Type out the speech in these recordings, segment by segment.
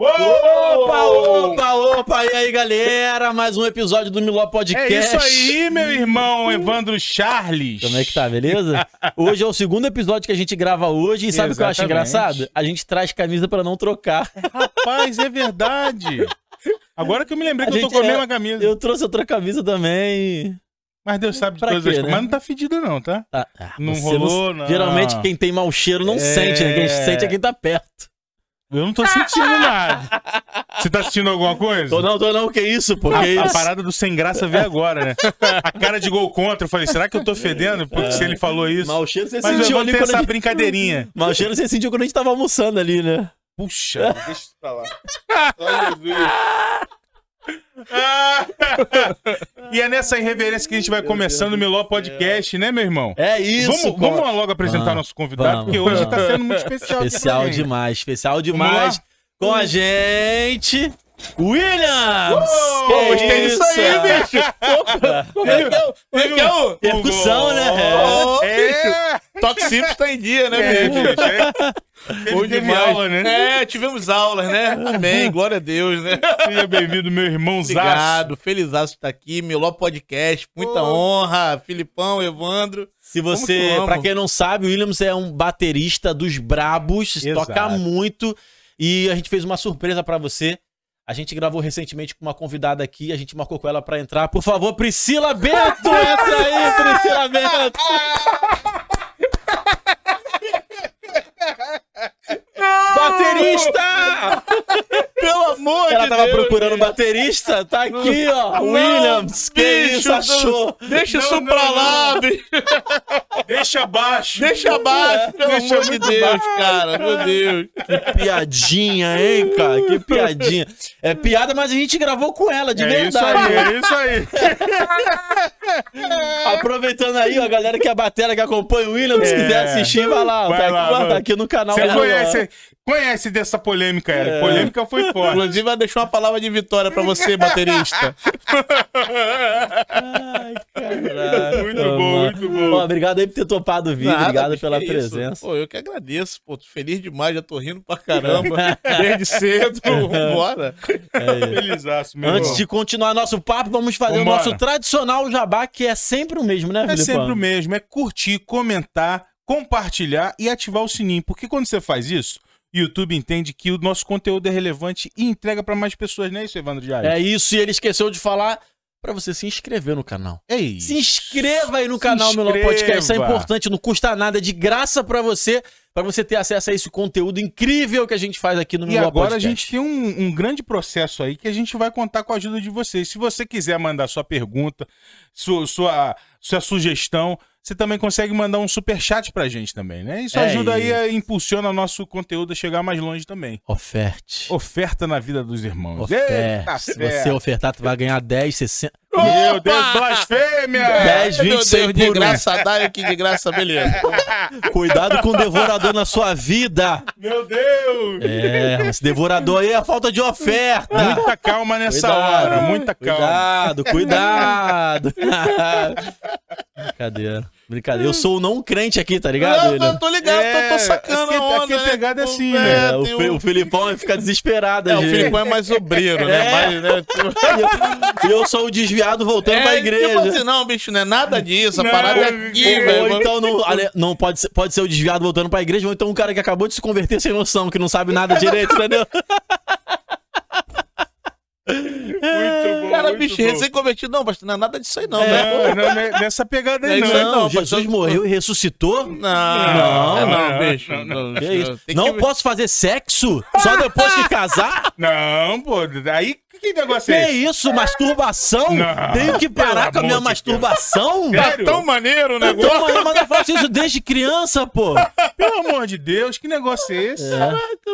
Opa, opa, opa! E aí, galera? Mais um episódio do Miló Podcast. É isso aí, meu irmão Evandro Charles. Como é que tá, beleza? Hoje é o segundo episódio que a gente grava hoje. E sabe o que eu acho engraçado? A gente traz camisa pra não trocar. Rapaz, é verdade. Agora que eu me lembrei A que eu tô com a é- mesma camisa. Eu trouxe outra camisa também. Mas Deus sabe de Pra todas quê, as coisas. né? Mas não tá fedido não, tá? Ah, Não rolou, não. Geralmente quem tem mau cheiro não É. sente, né? Quem sente é quem tá perto. Eu não tô sentindo nada. Você tá sentindo alguma coisa? Tô não, tô não, que isso, pô? Que A isso? parada do sem graça veio agora, né? A cara de gol contra. Eu falei, será que eu tô fedendo? Porque se ele falou isso. Mau cheiro você Mas eu sentiu vou ali ter quando a essa gente... brincadeirinha. Mau cheiro você sentiu quando a gente tava almoçando ali, né? Puxa, deixa isso pra lá. Olha Jesus. e é nessa irreverência que a gente vai começando o Miló Podcast, né, meu irmão? É isso, vamos, vamos logo apresentar Vamos, nosso convidado, vamos, porque hoje vamos. tá sendo muito especial. Especial demais, especial demais. Com a gente, Williams! Uou, Que gostei disso aí, bicho. Como é que é o- como é que é o- Percussão, né? Ô, É, Toque simples tá em dia, né, é, bicho? bicho, é. Bom demais. aula, né? É, tivemos aulas, né? Amém, glória a Deus, né? Seja bem-vindo, meu irmãozaço. Obrigado, feliz de estar aqui, Melhor Podcast, muita Ô. honra, Filipão, Evandro. Se que você, amo? pra quem não sabe, o Williams é um baterista dos brabos, Exato. toca muito e a gente fez uma surpresa pra você. A gente gravou recentemente com uma convidada aqui, a gente marcou com ela pra entrar. Por favor, Priscila Bento, entra aí, Priscila Bento. Baterista! Pelo amor Ela de tava Deus. procurando baterista, tá aqui, ó. Williams, que bicho, isso, achou? Deixa Não, isso não, pra não. lá, bicho. Deixa abaixo. Deixa abaixo, pelo Deixa amor de Deus, baixo. cara, meu Deus. Que piadinha, hein, cara? Que piadinha. É piada, mas a gente gravou com ela, de é isso verdade. aí, é isso aí. Aproveitando aí, ó, a galera que é a batera que acompanha o Williams, se É. quiser assistir, vai lá. Vai tá, lá, aqui, tá aqui no canal. Você conhece, conhece dessa polêmica, Eric. É. Polêmica foi forte. Inclusive, vai deixar uma palavra de vitória pra você, baterista. Ai, caralho. Muito bom, muito bom. Ó, obrigado aí por ter topado o vídeo, Nada, obrigado pela isso. presença. Pô, eu que agradeço, pô. Tô feliz demais, já tô rindo pra caramba. Desde cedo, vambora. Felizaço, meu Antes irmão. de continuar nosso papo, vamos fazer Vambora. o nosso tradicional jabá, que é sempre o mesmo, né, É Filipão? sempre o mesmo, é curtir, comentar, compartilhar e ativar o sininho. Porque quando você faz isso, YouTube entende que o nosso conteúdo é relevante e entrega pra mais pessoas, não é isso, Evandro Diário? É isso, e ele esqueceu de falar pra você se inscrever no canal. É isso. Se inscreva aí no Se canal Melhor Podcast, isso é inscreva. importante, não custa nada, é de graça pra você, pra você ter acesso a esse conteúdo incrível que a gente faz aqui no E Melhor agora Podcast. a gente tem um, um grande processo aí que a gente vai contar com a ajuda de vocês. Se você quiser mandar sua pergunta, sua, sua, sua sugestão, você também consegue mandar um super chat pra gente também, né? Isso É ajuda aí isso. a impulsiona nosso conteúdo a chegar mais longe também. Oferte. Oferta na vida dos irmãos. Oferte. Eita, Se você ofertar, tu vai ganhar 10, 60. Meu Deus, Opa! blasfêmia! 10, Meu 20, Deus, 100 de por graça, dá aqui de graça, beleza. Cuidado com o devorador na sua vida. Meu Deus! É, esse devorador aí é falta de oferta. Muita calma nessa Cuidado. hora, muita calma. Cuidado, cuidado. Brincadeira. Brincadeira. Eu sou o não crente aqui, tá ligado? Não, William? tô, ligado, É, tô, tô sacando aqui- a onda, aqui a né? pegada é assim, é, né? É, o, um- o Filipão fica desesperado. É, o. Filipão é mais obreiro, né? É. Mais, né? E eu sou o desviado voltando pra igreja. Tipo assim, não, bicho, não é nada disso. A Não, parada é aqui, Ou, velho. ou então não, não pode, ser, pode ser o desviado voltando pra igreja, ou então um cara que acabou de se converter sem noção, que não sabe nada direito, entendeu? Muito bom. Cara, muito bicho, recém-convertido, não, pastor, não é nada disso aí, não, É. velho. Não, é nessa pegada aí, É isso não. aí, Não, não, Jesus pastor. morreu e ressuscitou. Não, Não, não, bicho. não, não, Que isso? tem Não que- posso fazer sexo só depois que casar? Não, pô, aí que negócio Que é esse? isso? Masturbação? Não, Tenho que parar pelo com a minha de masturbação? Tá tão maneiro o Então, negócio. mas, mas eu faço isso desde criança, pô. Pelo amor de Deus, que negócio é esse?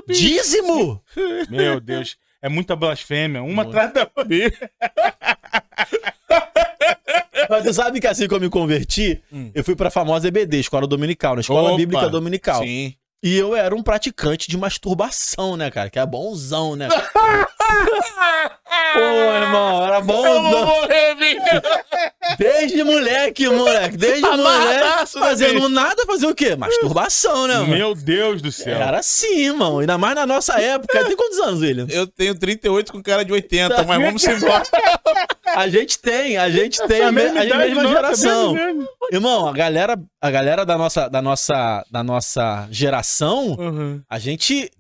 Dízimo? Meu Deus, é muita blasfêmia, uma atrás da outra. Mas você sabe que assim que eu me converti, eu fui pra famosa EBD, Escola Dominical, na Escola Opa, Bíblica Dominical. Sim. E eu era um praticante de masturbação, né, cara? Que é bonzão, né? Pô, irmão, era Eu vou bonzão. Desde moleque, moleque. Desde moleque. Amarradaço, né, Fazendo nada, fazer o quê? Masturbação, né, mano? Meu Deus do céu. Era assim, irmão. Ainda mais na nossa época. Tem quantos anos, William? Eu tenho 38 com cara de 80, mas vamos embora. A gente tem, a gente tem a, me- a mesma nossa, geração. mesmo. Irmão, a galera, a galera da nossa, da nossa, da nossa geração, a gente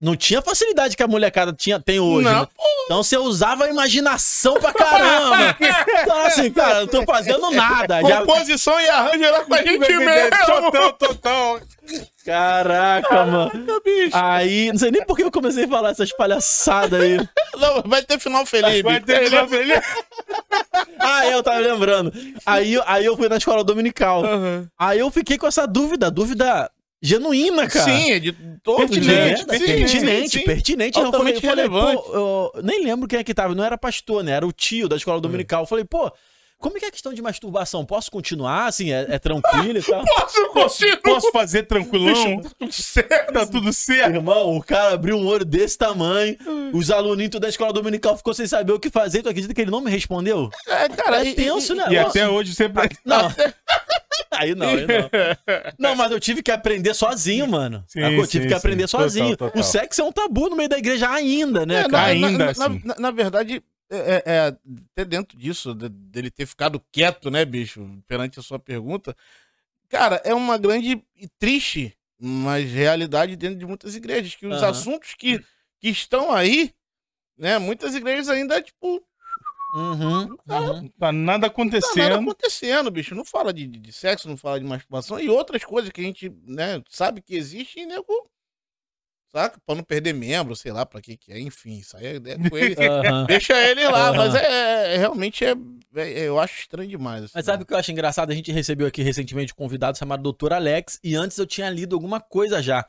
não tinha facilidade que a molecada tinha, tem hoje. Não, né? Então você usava a imaginação pra caramba. Então assim, cara, eu não tô fazendo nada. Já... Composição e arranjo era com a gente mesmo. Total, total. Caraca, mano. bicho. Aí, não sei nem por que eu comecei a falar essas palhaçadas aí. Não, vai ter final feliz, Vai bicho. ter final feliz. Ah, eu tava lembrando. Aí, aí eu fui na escola dominical. Aí eu fiquei com essa dúvida, dúvida genuína, cara. Sim, é de todos, Pertinente, né? Sim, pertinente, sim, pertinente. Eu falei, relevante. pô, eu nem lembro quem é que tava, não era pastor, né? Era o tio da escola dominical. Eu falei, pô, como é que é a questão de masturbação? Posso continuar, assim, é, é tranquilo e tal? Posso continuar? Posso fazer tranquilão? Tudo certo. Tá tudo certo? Irmão, o cara abriu um olho desse tamanho, os aluninhos da escola dominical ficou sem saber o que fazer. Tu acredita que ele não me respondeu? É, cara, É tenso, né? E Nossa. até hoje sempre. Não. Aí não, aí não. Não, mas eu tive que aprender sozinho, mano. Sim, eu tive sim, que aprender sim. Total, sozinho. total. O sexo é um tabu no meio da igreja ainda, né, É, cara? na, Ainda na, assim. na, na verdade, é, é, é, até dentro disso, de- dele ter ficado quieto, né, bicho, perante a sua pergunta, cara, é uma grande e triste, mas realidade dentro de muitas igrejas, que os Aham. assuntos que, que estão aí, né, muitas igrejas ainda, tipo, Uhum, uhum. Tá nada não tá nada acontecendo. acontecendo, bicho, não fala de, de- sexo, não fala de masturbação e outras coisas que a gente, né, sabe que existe e nego, saca, pra não perder membro, sei lá, pra que que é, enfim, isso aí é, é com ele. Aham. Deixa ele lá, mas é, é- realmente é, é- eu acho estranho demais. assim. Mas sabe o que eu acho engraçado? A gente recebeu aqui recentemente um convidado chamado Dr. Alex, e antes eu tinha lido alguma coisa já.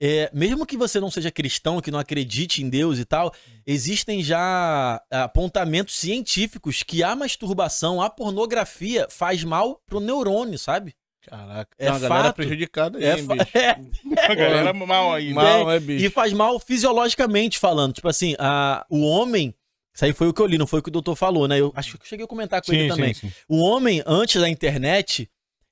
É, mesmo que você não seja cristão, que não acredite em Deus e tal, existem já apontamentos científicos que a masturbação, a pornografia faz mal pro neurônio, sabe? Caraca, É uma galera fato. prejudicada aí, É, hein, bicho. A galera mal aí. né? Mal, é, bicho. E faz mal fisiologicamente falando. Tipo assim, a, o homem. Isso aí foi o que eu li, não foi o que o doutor falou, né? Eu acho que eu cheguei a comentar com ele Sim, também. sim, sim. O homem, antes da internet,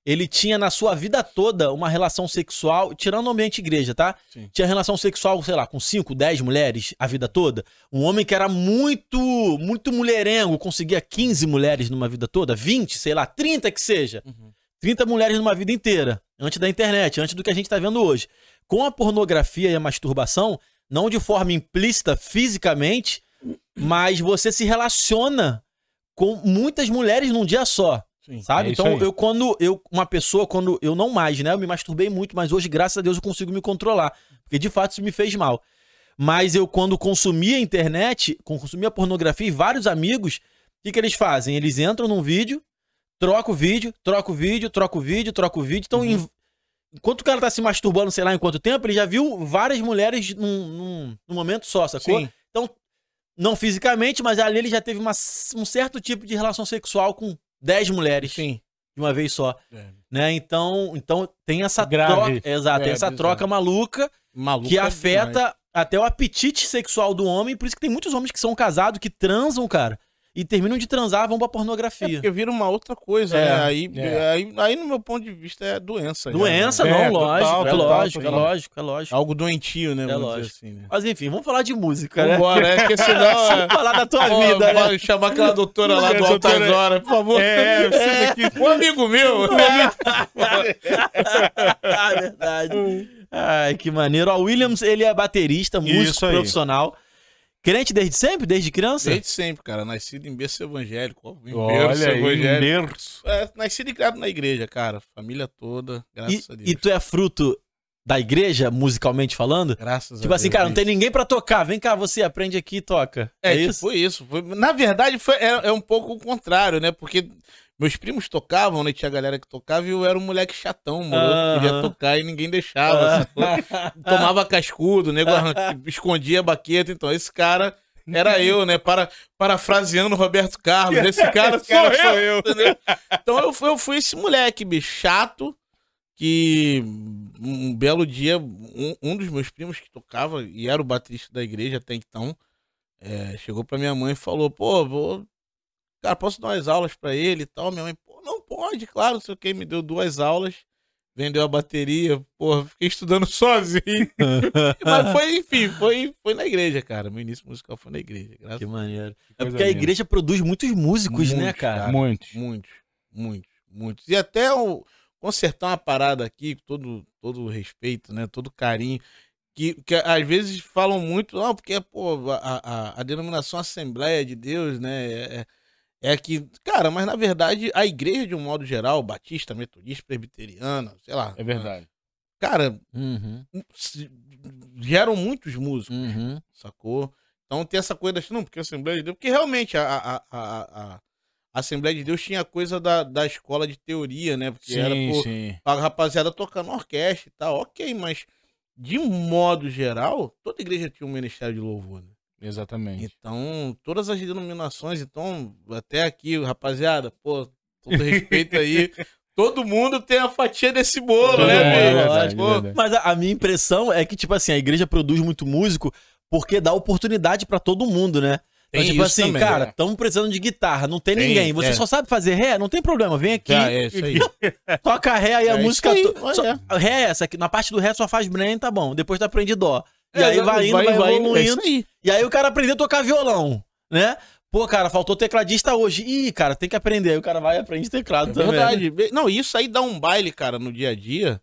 ele tinha na sua vida toda uma relação sexual, tirando o ambiente igreja, tá? Sim. Tinha relação sexual, sei lá, com 5, 10 mulheres a vida toda. Um homem que era muito, muito mulherengo, conseguia 15 mulheres numa vida toda, 20, sei lá, 30 que seja. Uhum. 30 mulheres numa vida inteira, antes da internet, antes do que a gente tá vendo hoje. Com a pornografia e a masturbação, não de forma implícita fisicamente, mas você se relaciona com muitas mulheres num dia só. Sim. Sabe? É então, eu quando eu uma pessoa quando eu não mais, né? Eu me masturbei muito, mas hoje graças a Deus eu consigo me controlar, porque de fato isso me fez mal. Mas eu quando consumia a internet, consumia pornografia e vários amigos, o que que eles fazem? Eles entram num vídeo, troca o vídeo, troca o vídeo, troca o vídeo, troca o vídeo. Então, Uhum. em- enquanto o cara tá se masturbando, sei lá em quanto tempo, ele já viu várias mulheres num, num, num momento só, sacou? Sim. Não fisicamente, mas ali ele já teve uma- um certo tipo de relação sexual com 10 mulheres Sim. de uma vez só, É. né? Então, então tem essa Grave. troca, exato, tem É, essa troca maluca Maluco. que é afeta demais. até o apetite sexual do homem, por isso que tem muitos homens que são casados que transam, cara, e terminam de transar, vão pra É pornografia. porque vira uma outra coisa, É. né? Aí, É. aí, aí, no meu ponto de vista, é doença. já, Doença, né? não, É, lógico, total, é total, lógico, é total. lógico, é lógico. Algo doentio, né? É Vamos lógico. dizer assim, né? Mas enfim, vamos falar de música, né? Vambora, é que senão... é... Vamos falar da tua Pô, vida, né? chamar aquela doutora lá do É, Altas doutora- Horas, por favor. É, eu sinto aqui. Um amigo meu. ah, verdade. Ai, que maneiro. O Williams, ele é baterista, músico Isso aí. profissional. Crente desde sempre? Desde criança? Desde sempre, cara. Nascido em berço evangélico. ó, em berço Olha aí, evangélico. berço. É, nascido e criado na igreja, cara. Família toda, graças E, a Deus. e tu é fruto da igreja, musicalmente falando? Graças Tipo a assim, Deus, cara, não tem ninguém pra tocar. Vem cá, você aprende aqui e toca. É, É, tipo, isso? foi isso. Foi- na verdade, foi, é, é um pouco o contrário, né? Porque meus primos tocavam, né? Tinha galera que tocava e eu era um moleque chatão, mano. Aham. Queria tocar e ninguém deixava. sacou? Tomava cascudo, nego escondia a baqueta. Então, esse cara era eu, né? Para, parafraseando Roberto Carlos. Esse cara, Esse cara sou, sou eu. eu. entendeu? Então, eu fui, eu fui esse moleque, bicho, chato, que um belo dia um, um dos meus primos que tocava e era o baterista da igreja até então, é, chegou pra minha mãe e falou, pô, vou, cara, posso dar umas aulas pra ele e tal? Minha mãe, pô, não pode, claro, não sei o que, me deu duas aulas, vendeu a bateria, pô, fiquei estudando sozinho. Mas foi, enfim, foi, foi na igreja, cara. Meu início musical foi na igreja, graças Que maneiro. É porque a igreja produz muitos músicos, né, Muitos, cara? Muitos. Muitos, muitos, muitos. E até o, consertar uma parada aqui, com todo, todo o respeito, né? Todo carinho. Que, que às vezes falam muito, não, porque, pô, a, a, a denominação Assembleia de Deus, né? É, é que, cara, mas na verdade a igreja, de um modo geral, batista, metodista, presbiteriana, sei lá. É verdade. Cara, Uhum, se- geram muitos músicos uhum. sacou? Então tem essa coisa, assim, não, porque a Assembleia de Deus, porque realmente a, a, a, a, a Assembleia de Deus tinha coisa da, da escola de teoria, né? Porque era Sim, pô, sim. a rapaziada tocando orquestra e tal, ok, mas de um modo geral, toda igreja tinha um ministério de louvor, né? Exatamente. Então, todas as denominações, então, até aqui, rapaziada, pô, todo respeito aí, todo mundo tem a fatia desse bolo, É, né, é verdade, Pô, Mas a, a minha impressão é que, tipo assim, a igreja produz muito músico porque dá oportunidade pra todo mundo, né? Então, Tem tipo isso assim, também, cara, é. estamos precisando de guitarra, não tem, Tem, ninguém. Você é. só sabe fazer ré? Não tem problema, vem aqui, Já, é isso aí. toca ré aí a É música. aí, to- só- Ré é essa aqui, na parte do ré só faz brain, tá bom. Depois tu aprende dó. E É, aí vai indo, vai, É evoluindo. isso aí. E aí o cara aprendeu a tocar violão, né? Pô, cara, faltou tecladista hoje. Ih, cara, tem que aprender. Aí o cara vai e aprende teclado É também. verdade. Não, isso aí dá um baile, cara, no dia a dia,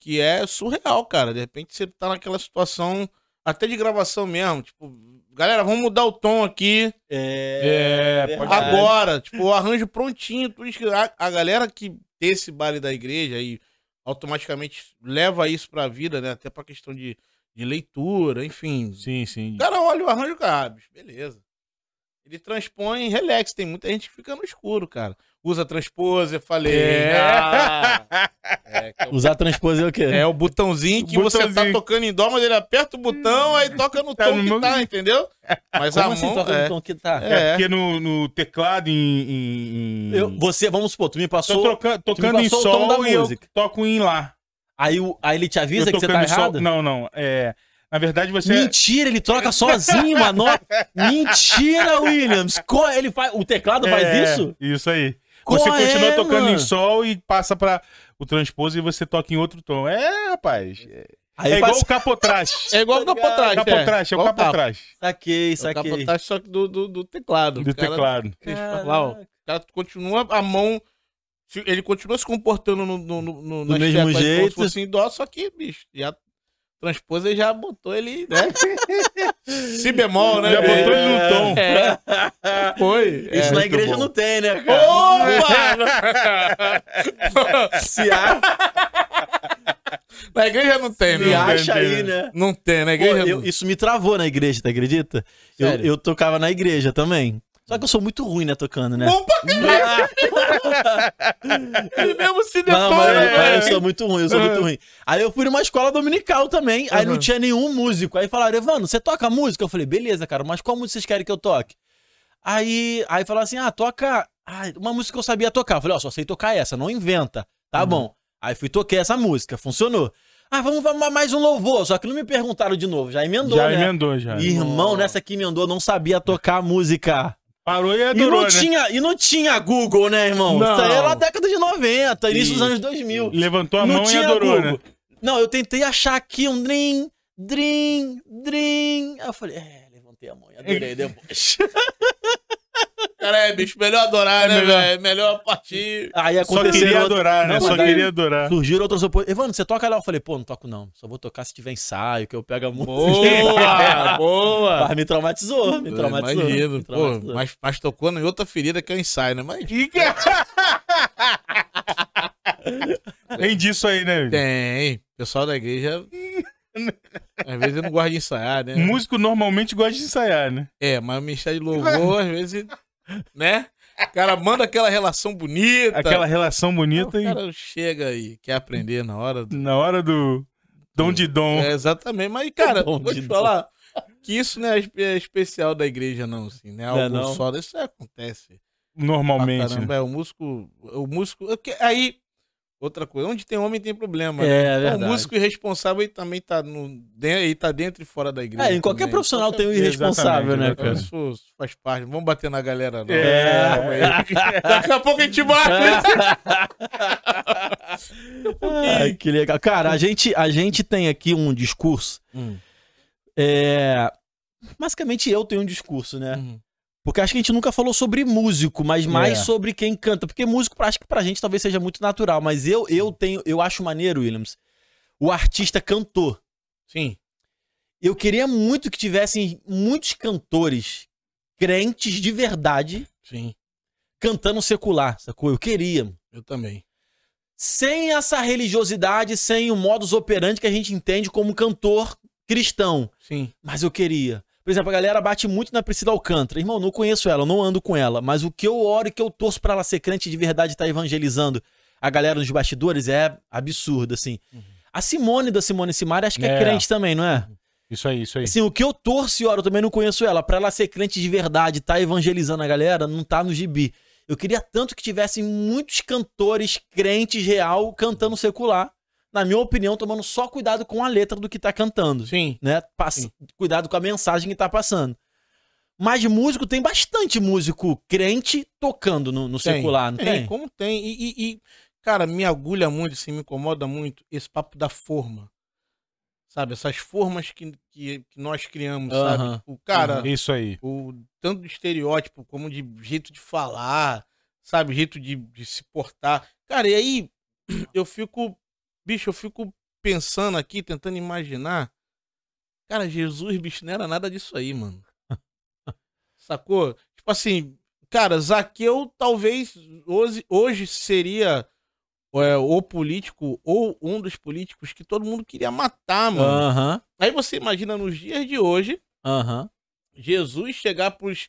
que é surreal, cara. De repente você tá naquela situação, até de gravação mesmo, tipo, galera, vamos mudar o tom aqui É, É, pode verdade. agora, tipo, o arranjo prontinho, tudo isso. que- A, a galera que tem esse baile da igreja e automaticamente leva isso pra vida, né? Até pra questão de, de leitura, enfim. Sim, sim. O cara olha o arranjo, cara, ah, bicho, beleza. Ele transpõe relax. Tem muita gente que fica no escuro, cara. Usa transposer, falei. É. Ah, é, que é o- Usar transposer é o quê? é o botãozinho que O você tá botãozinho. tocando em dó, mas ele aperta o botão, aí toca no Tá tom no que meu- tá, entendeu? Mas Como a assim mão toca é, no tom que tá? É. É porque no, no teclado em. em- em- Eu, você, vamos supor, tu me Tô passou. troca- tocando em passou o tom da sol e eu música. toco em lá. Aí, o- aí ele te avisa que você tá tocando em sol. errado? Não, não. É, na verdade, você. Mentira, ele troca sozinho uma nota. Mentira, Williams. Co- Ele faz, o teclado faz É, isso? Isso aí. Qual Você continua é, tocando mano? em sol e passa pra o transpose e você toca em outro tom. É, rapaz. É, Aí é igual faz... o capotraste. É igual o capotraste. Capotraste, é o capotraste Saquei, É o saquei. capotraste, só que do, do, do teclado. do O cara- teclado. Falam lá, ó, o cara continua a mão. Ele continua se comportando no, no, no, no, Do mesmo teclas como jeito. se fosse em dó, só que, bicho, já transpôs e já botou ele, né? si bemol, né? Já botou ele no tom. É. Foi. Isso é. na igreja bom. não tem, né, cara? Opa! Se, a... na igreja não tem, se né? acha tem, aí, né? né? Não tem, na Pô, igreja eu- não. isso me travou na igreja, tu acredita? Eu, eu tocava na igreja também. Só que eu sou muito ruim, né, tocando, né? Bom pra mesmo se Não, depõe, mas, né? mas eu sou muito ruim, eu sou muito ruim. Aí eu fui numa escola dominical também, aí não Uhum. tinha nenhum músico. Aí falaram, Evandro, você toca música? Eu falei, beleza, cara, mas qual música vocês querem que eu toque? Aí, aí falaram assim, ah, toca ah, uma música que eu sabia tocar. Eu falei, ó, só sei tocar essa, não inventa. Tá Uhum. bom. Aí fui toquei essa música, funcionou. Ah, vamos, vamos mais um louvor, só que não me perguntaram de novo, já emendou, Já né? emendou, já. Irmão, nessa que emendou, não sabia tocar música. Parou e E adorou, não, né? tinha, e não tinha Google, né, irmão? Não. Isso aí era na década de 90, início dos Isso. anos 2000. Levantou a não mão e adorou, Google. né? Não, eu tentei achar aqui um dream, dream, dream. Aí eu falei, é, levantei a mão e adorei depois. Cara, é, bicho, melhor adorar, É né, velho? Melhor partir. Aí Só aconteceu. queria adorar, né? Não, Só queria adorar. Surgiram outras oportunidades. Evandro, você toca lá? Eu falei, pô, não toco não. Só vou tocar se tiver ensaio, que eu pego a música. Boa, boa. Mas me traumatizou, me traumatizou. Imagino, me pô, traumatizou. mas, mas tocou em outra ferida que é o ensaio, né? Mas Tem disso aí, né? tem. O pessoal da igreja. Às vezes eu não gosto de ensaiar, né? Músico normalmente gosta de ensaiar, né? É, mas o ministério de louvor, às vezes, né? O cara manda aquela relação bonita. Aquela relação O bonita e cara chega e quer aprender na hora do. na hora do dom de dom. É, exatamente. Mas, cara, Bom vou te dom. falar que isso não é é especial da igreja, não, assim, né? Algo É, não? só. Isso acontece. Normalmente. né? caramba. É, o músico. O músico. é Aí, outra coisa. Onde tem homem tem problema. É, né? é Então, verdade. o músico irresponsável ele também tá, no, ele tá dentro e fora da igreja. É, em qualquer também. profissional Qualquer- tem o irresponsável, né, exatamente, cara? Então, Isso faz parte. Não Vamos bater na galera, não. É. Aí. Daqui a pouco a gente bate. Ai, que legal. Cara, a gente, a gente tem aqui um discurso. Hum, É... Basicamente, eu tenho um discurso, né? hum. Porque acho que a gente nunca falou sobre músico, mas mais É. sobre quem canta. Porque músico, acho que pra gente talvez seja muito natural. Mas eu, eu tenho, eu acho maneiro, Williams, o artista cantor. Sim. Eu queria muito que tivessem muitos cantores crentes de verdade Sim. cantando secular, sacou? Eu queria. Eu também. Sem essa religiosidade, sem o modus operandi que a gente entende como cantor cristão. Sim. Mas eu queria. Por exemplo, a galera bate muito na Priscila Alcântara. Irmão, não conheço ela, eu não ando com ela. Mas o que eu oro e que eu torço pra ela ser crente de verdade e tá evangelizando a galera nos bastidores é absurdo, assim. Uhum. A Simone da Simone Simari acho que é, É. crente também, não é? Isso aí, isso aí. Assim, o que eu torço e oro, eu também não conheço ela. Pra ela ser crente de verdade, tá evangelizando a galera, não tá no gibi. Eu queria tanto que tivessem muitos cantores crentes real cantando secular. Na minha opinião, tomando só cuidado com a letra do que tá cantando Sim. né? Pass- Sim. Cuidado com a mensagem que tá passando. Mas músico, tem bastante músico crente tocando no, no Tem, secular, não tem? Como tem. E, e- e, cara, me agulha muito, assim, me incomoda muito esse papo da forma. Sabe? Essas formas que, que, que nós criamos, sabe? Aham. O cara, Isso aí. o tanto de estereótipo como de jeito de falar, sabe? Jeito de, de se portar. Cara, e aí eu fico, bicho, eu fico pensando aqui, tentando imaginar. Cara, Jesus, bicho, não era nada disso aí, mano. Sacou? Tipo assim, cara, Zaqueu talvez hoje, hoje seria é, o político ou um dos políticos que todo mundo queria matar, mano. Aham, Aí você imagina nos dias de hoje, aham. Jesus chegar pros,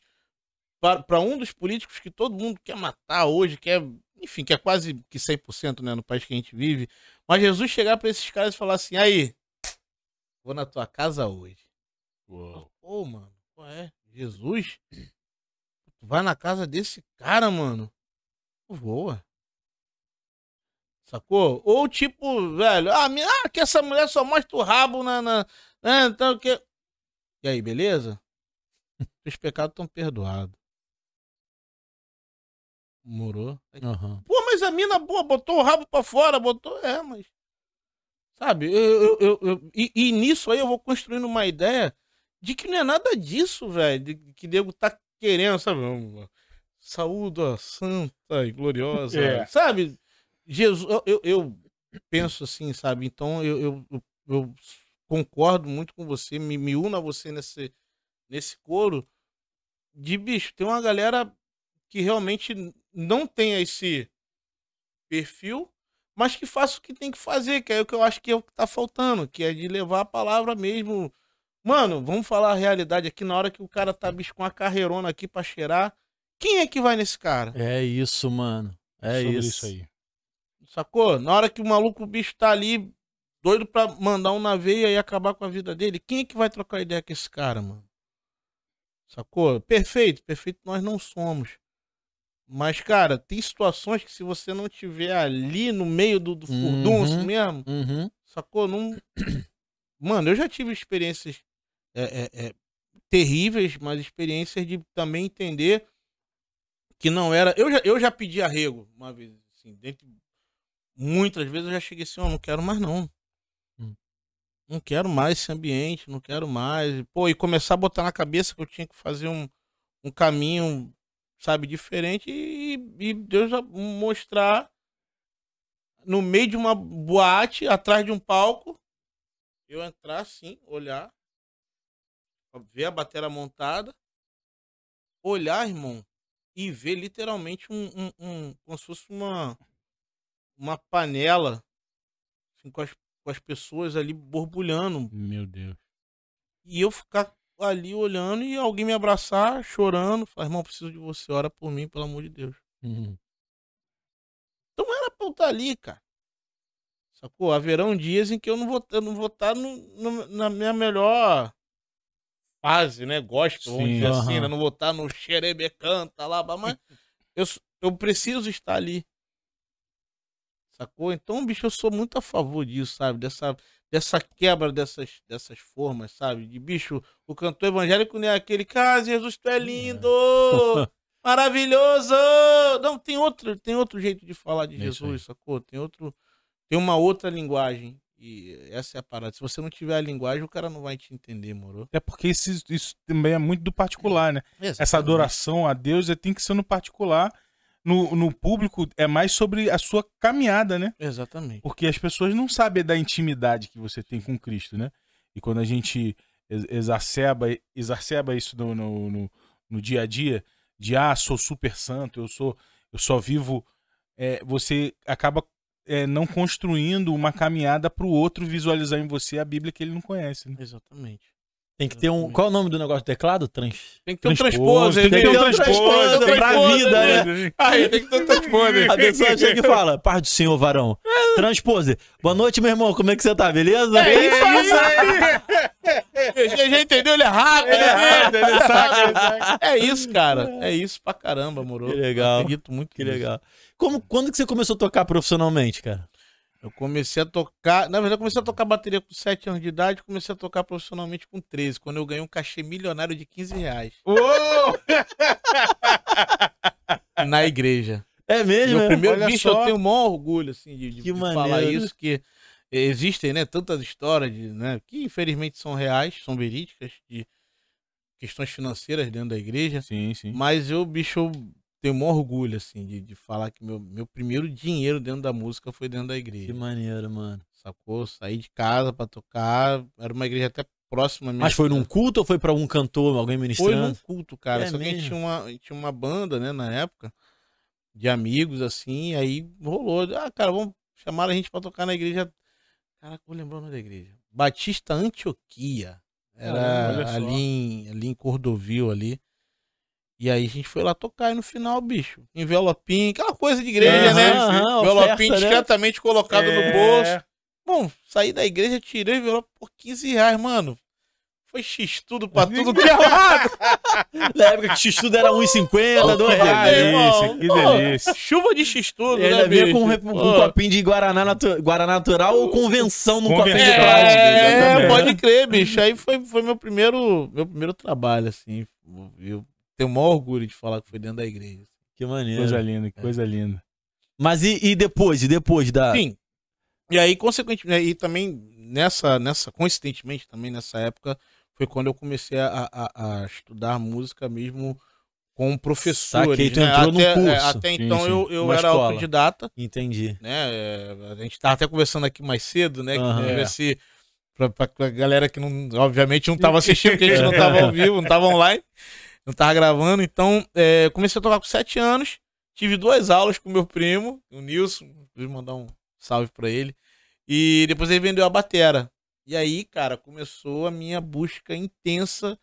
para um dos políticos que todo mundo quer matar hoje, que é, enfim, que é quase que 100% né, no país que a gente vive. Mas Jesus chegar pra esses caras e falar assim: aí, vou na tua casa hoje. Pô, mano, é? Jesus? Tu vai na casa desse cara, mano? Voa. Sacou? Ou tipo, velho, ah, mi- ah, que essa mulher só mostra o rabo na. na né, então que. E aí, beleza? Teus pecados estão perdoados. Morou. aham. Pô, mas a mina boa botou o rabo pra fora, botou. É, mas. Sabe, eu, eu, eu, eu- e, e nisso aí eu vou construindo uma ideia de que não é nada disso, velho. De que nego tá querendo, sabe? Saúde ó, santa e gloriosa. É. Sabe? Jesus, eu, eu, eu penso assim, sabe? Então eu, eu, eu, eu concordo muito com você, me, me uno a você nesse, nesse coro de bicho. Tem uma galera que realmente não tem esse perfil, mas que faça o que tem que fazer, que é o que eu acho que é o que tá faltando, que é de levar a palavra mesmo. Mano, vamos falar a realidade aqui na hora que o cara tá bicho com a carreirona aqui pra cheirar. Quem é que vai nesse cara? É isso, mano. É Sobre isso. isso aí. Sacou? Na hora que o maluco o bicho tá ali doido pra mandar um na veia e acabar com a vida dele, quem é que vai trocar ideia com esse cara, mano? Sacou? Perfeito, perfeito nós não somos. Mas, cara, tem situações que se você não tiver ali no meio do, do furdunço Uhum. mesmo, Uhum. sacou? Não... Mano, eu já tive experiências é, é, é, terríveis, mas experiências de também entender que não era. Eu já, eu já pedi arrego uma vez, assim, dentre muitas vezes eu já cheguei assim, ó, não quero mais não. Hum. Não quero mais esse ambiente, não quero mais. Pô, e começar a botar na cabeça que eu tinha que fazer um, um caminho, sabe, diferente e, e Deus mostrar no meio de uma boate, atrás de um palco, eu entrar assim, olhar, ver a bateria montada, olhar, irmão, e ver literalmente um, um, um como se fosse uma uma panela assim, com, as, com as pessoas ali borbulhando Meu Deus. e eu ficar ali olhando e alguém me abraçar, chorando, falar, irmão, preciso de você, ora por mim, pelo amor de Deus. Uhum. Então era pra eu estar ali, cara. Sacou? Haverão dias em que eu não vou, eu não vou estar no, no- na minha melhor fase, né? Gosto, vamos Sim, dizer assim, aham. né? Não vou estar no xerebecanta lá, mas eu, eu preciso estar ali. Sacou? Então, bicho, eu sou muito a favor disso, sabe? Dessa, dessa quebra dessas, dessas formas, sabe? De bicho, o cantor evangélico não é aquele, cara, Jesus, tu é lindo! Maravilhoso! Não, tem outro, tem outro jeito de falar de É Jesus, sacou? Tem outro. Tem uma outra linguagem. E essa é a parada. Se você não tiver a linguagem, o cara não vai te entender, moro? Até porque isso, isso também é muito do particular, né? Essa adoração a Deus é, tem que ser no particular. No, no público é mais sobre a sua caminhada, né? Exatamente. Porque as pessoas não sabem da intimidade que você tem com Cristo, né? E quando a gente ex- exacerba, exacerba isso no, no, no- no dia a dia, de ah, sou super santo, eu sou, eu só vivo, é, você acaba é, não construindo uma caminhada para o outro visualizar em você a Bíblia que ele não conhece. Né? Exatamente. Tem que ter um. Qual é o nome do negócio do teclado? Trans. Tem que ter um transposo, tem que ter um tem pra vida, né? Aí, tem que ter um transposo. A pessoa chega e fala: Paz do Senhor, varão. Transpose. Boa noite, meu irmão. Como é que você tá? Beleza? É isso aí! Já, já entendeu? Ele é rápido, Ele é rápido, ele saca, ele. É isso, cara. É isso pra caramba, moro. Que legal. Acredito muito Que legal. Como, quando que você começou a tocar profissionalmente, cara? Eu comecei a tocar. Na verdade, eu comecei a tocar bateria com 7 anos de idade, comecei a tocar profissionalmente com 13, quando eu ganhei um cachê milionário de 15 reais Uou! na igreja. É mesmo? Meu é? primeiro Olha bicho, só. eu tenho o maior orgulho, assim, de, de- falar isso, que existem, né, tantas histórias, de, né, que infelizmente são reais, são verídicas, de questões financeiras dentro da igreja, Sim, sim. mas eu, bicho, eu tenho maior orgulho, assim, de, de falar que meu, meu primeiro dinheiro dentro da música foi dentro da Que igreja, maneiro, mano. sacou? Saí de casa pra tocar, era uma igreja até próxima Mas foi casa. num culto ou foi pra um cantor, alguém Foi ministrando? num culto, cara. É Só que a gente mesmo? tinha uma, gente tinha uma banda, né, na época, de amigos, assim, e aí rolou. Ah, cara, vamos chamar a gente pra tocar na igreja. Caraca, vou lembrar o nome da igreja. Batista Antioquia. Era só. ali em, ali em Cordovil, ali. E aí a gente foi lá tocar e no final, bicho, envelopinho, aquela coisa de igreja, Aham, né? aham, envelopinho oferta, né? discretamente colocado É. no bolso. Bom, saí da igreja, tirei o envelope por 15 reais, mano. Foi X tudo pra tudo que é lado. Na época que X-Tudo era 1,50, Que 2 Ah, reais. delícia, que delícia. Chuva de X tudo, né, vinha bicho? com, um- com um copinho de Guaraná, natu- Guaraná natural ou convenção num copinho de plástico. É, exatamente. pode crer, bicho. Aí foi, foi meu primeiro meu primeiro trabalho, assim. Eu tenho o maior orgulho de falar que foi dentro da igreja. Que maneiro. Coisa linda, que coisa linda. Mas e, e depois? E depois da. Sim. E aí, consequentemente, e também nessa, nessa, coincidentemente, também nessa época, foi quando eu comecei a, a, a estudar música mesmo com professores. Saquei, tu né? entrou no até, curso. é, até Sim, então sim. eu, eu Uma era escola. autodidata. Entendi. né? é, A gente tava até conversando aqui mais cedo, né? Aham. Que pra, pra, pra galera que não, obviamente não tava assistindo, porque a gente não tava ao vivo, não tava online, não tava gravando. Então, é, comecei a tocar com sete anos, tive duas aulas com meu primo, o Nilson, vou mandar um salve pra ele. E depois ele vendeu a batera. E aí, cara, começou a minha busca intensa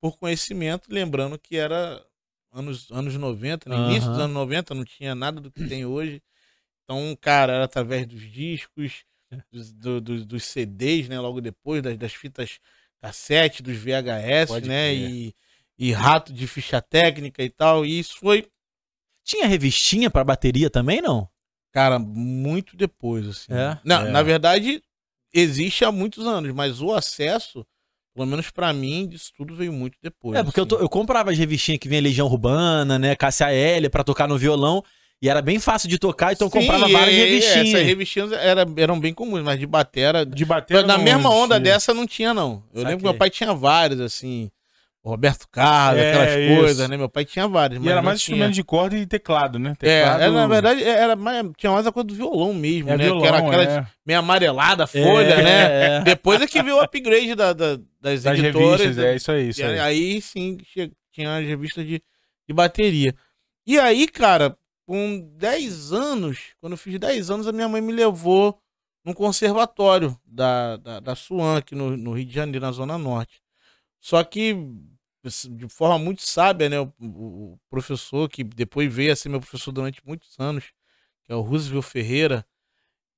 por conhecimento, lembrando que era anos, anos 90, no início dos anos 90, não tinha nada do que tem hoje. Então, cara, era através dos discos, dos, do- do- dos CDs, né? Logo depois, das, das fitas cassete, dos VHS, Pode né? crer. E, e rato de ficha técnica e tal. E isso foi, Tinha revistinha pra bateria também, não? cara, muito depois, assim. É? Não, É. Na verdade, existe há muitos anos, mas o acesso, pelo menos pra mim, disso tudo veio muito depois. É, porque eu, assim. tô- eu comprava as revistinhas que vinha Legião Urbana, né? Cássia L pra tocar no violão. E era bem fácil de tocar, então eu Sim, comprava várias e- e revistinhas. Essas revistinhas era- eram bem comuns, mas de batera, De bater Na mesma onda existia. dessa não tinha, não. Eu lembro Saquei. que meu pai tinha vários, assim. Roberto Carlos, É, aquelas coisas, né? Meu pai tinha vários. E era mais tinha. instrumento de corda e teclado, né? É, Teclado... era, na verdade, era mais, tinha mais a coisa do violão mesmo, é né? violão, que era aquela é. meio amarelada folha, né? É, é. Depois é que veio o upgrade da, da- das, Das editoras. revistas, da- é isso aí, isso aí. aí sim tinha as revistas de, de bateria. E aí, cara, com 10 anos, quando eu fiz 10 anos, a minha mãe me levou num conservatório da, da, da Suan, aqui no, no Rio de Janeiro, na Zona Norte. Só que, de forma muito sábia, né, o, o- professor, que depois veio a ser meu professor durante muitos anos, que é o Roosevelt Ferreira,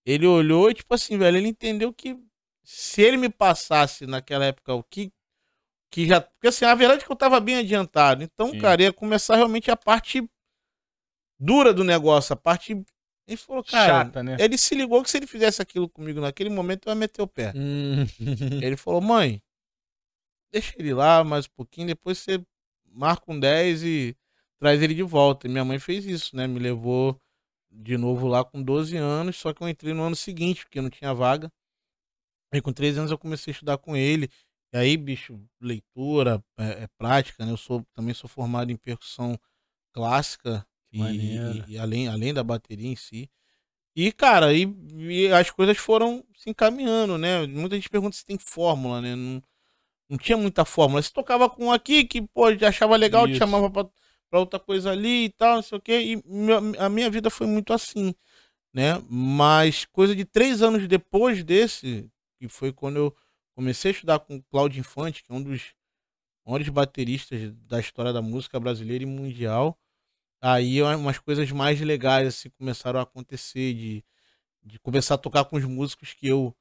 ele olhou e, tipo assim, velho, ele entendeu que se ele me passasse naquela época o que que já. Porque assim, a verdade é que eu tava bem adiantado. Então, Sim. cara, ia começar realmente a parte dura do negócio, a parte Ele falou, cara, Chata, né? ele se ligou que se ele fizesse aquilo comigo naquele momento, eu ia meter o pé. Hum. Ele falou, mãe, deixa ele lá mais um pouquinho, depois você marca um 10 e traz ele de volta. E minha mãe fez isso, né? Me levou de novo lá com 12 anos, só que eu entrei no ano seguinte, porque não tinha vaga. E com 13 anos eu comecei a estudar com ele. E aí, bicho, leitura, é, é prática, né? Eu sou, também sou formado em percussão clássica e, e- e além, além da bateria em si. E, cara, e, e as coisas foram se encaminhando, né? Muita gente pergunta se tem fórmula, né? Não, não tinha muita fórmula. Você tocava com um aqui que, pô, já achava legal, te Isso. chamava pra, pra outra coisa ali e tal, não sei o quê. E meu- a minha vida foi muito assim, né? Mas coisa de três anos depois desse, que foi quando eu comecei a estudar com o Cláudio Infante, que é um dos maiores bateristas da história da música brasileira e mundial. Aí umas coisas mais legais assim, começaram a acontecer, de, de começar a tocar com os músicos que eu,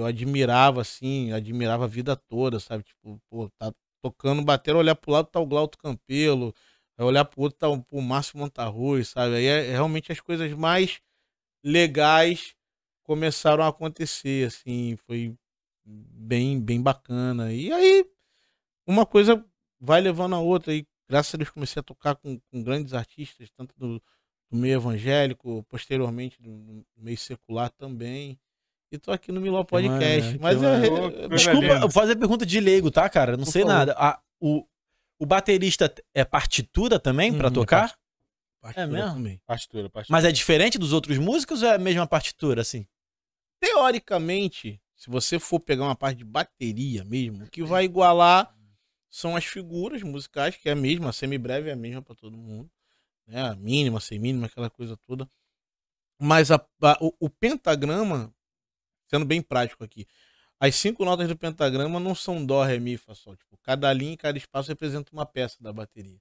eu admirava, assim, admirava a vida toda, sabe? Tipo, pô, tá tocando, bater, olhar pro lado tá o Glauto Campelo, aí olhar pro outro tá o, Márcio Montarruz, sabe? Aí é, é realmente as coisas mais legais começaram a acontecer, assim, foi bem, bem bacana. E aí, uma coisa vai levando a outra, e graças a Deus comecei a tocar com, com grandes artistas, tanto do, do meio evangélico, posteriormente do, do meio secular também. E tô aqui no Miló Podcast. maneiro, Mas é, é- é- Desculpa, eu vou fazer pergunta de leigo, tá, cara? Eu não Por sei favor. nada. Ah, o, o baterista é partitura também pra Hum, é tocar? partitura mesmo? também. Pastora, pastora. Mas é diferente dos outros músicos ou é a mesma partitura, assim? Teoricamente, se você for pegar uma parte de bateria mesmo, o que vai igualar são as figuras musicais, que é a mesma, a semibreve é a mesma para todo mundo, né? A mínima, semínima, aquela coisa toda. Mas a- a- o, o pentagrama, sendo bem prático aqui, as cinco notas do pentagrama não são dó, ré, mi, fá, sol. Tipo, cada linha e cada espaço representa uma peça da bateria.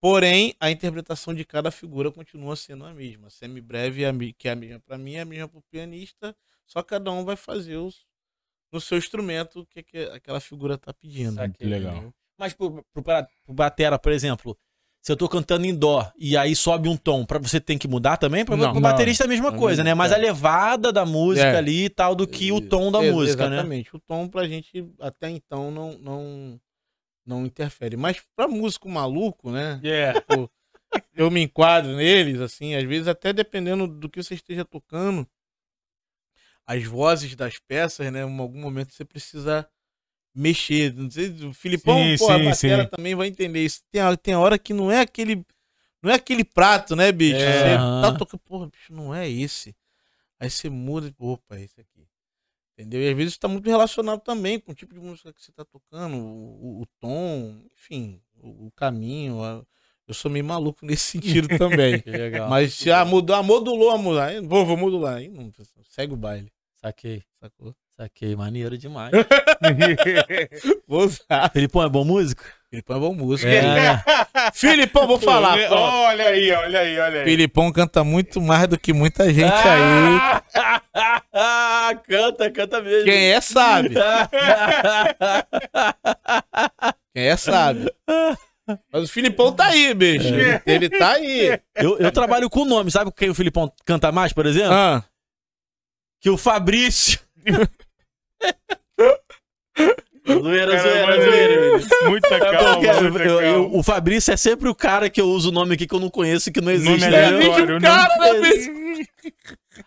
Porém, a interpretação de cada figura continua sendo a mesma. Semibreve, é a mi- que é a mesma para mim, é a mesma para o pianista, só cada um vai fazer os, no seu instrumento o que, que aquela figura tá pedindo. Saquei. Legal. Mas pro, pro, pra- pro batera, por exemplo, se eu tô cantando em dó e aí sobe um tom, pra você tem que mudar também? Pro não. baterista é a mesma É coisa, né? Mas é. a levada da música É. ali e tal do que o tom da Ex- música, né? Exatamente. O tom pra gente até então não, não, não interfere. Mas pra músico maluco, né? Yeah. eu me enquadro neles, assim, às vezes até dependendo do que você esteja tocando, as vozes das peças, né? Em algum momento você precisa mexer. Não sei, o Filipão, Sim, pô, a sim, batera sim. também vai entender isso. Tem, a- tem a hora que não é aquele. Não é aquele prato, né, bicho? É. Você tá tocando, porra, bicho, não é esse. Aí você muda e, opa, é esse aqui. Entendeu? E às vezes tá muito relacionado também com o tipo de música que você tá tocando, o, o- o tom, enfim, o, o caminho. a- Eu sou meio maluco nesse sentido também. Que legal. Mas se ah, mudar, modulou a mudar. aí, Vou, vou modular. Aí não, segue o baile, Saquei, sacou? Saquei. Maneiro demais. Vou usar. Felipão é bom músico? Filipão é bom músico. É. Filipão, vou falar. pronto. olha aí, olha aí, olha aí. Filipão canta muito mais do que muita gente aí. Canta, canta mesmo. Quem é sabe. Quem é sabe. Mas o Filipão tá aí, bicho. Ele, ele tá aí. eu, eu trabalho com nome, sabe quem o Filipão canta mais, por exemplo? Ah, Que o Fabrício. Zoeira, zoeira, zoeira. Muita calma, eu- muita eu- eu- calma. o Fabrício é sempre o cara que eu uso o nome aqui que eu não conheço e que não existe. Nome né? aleatório, bicho, não- cara, né, bicho?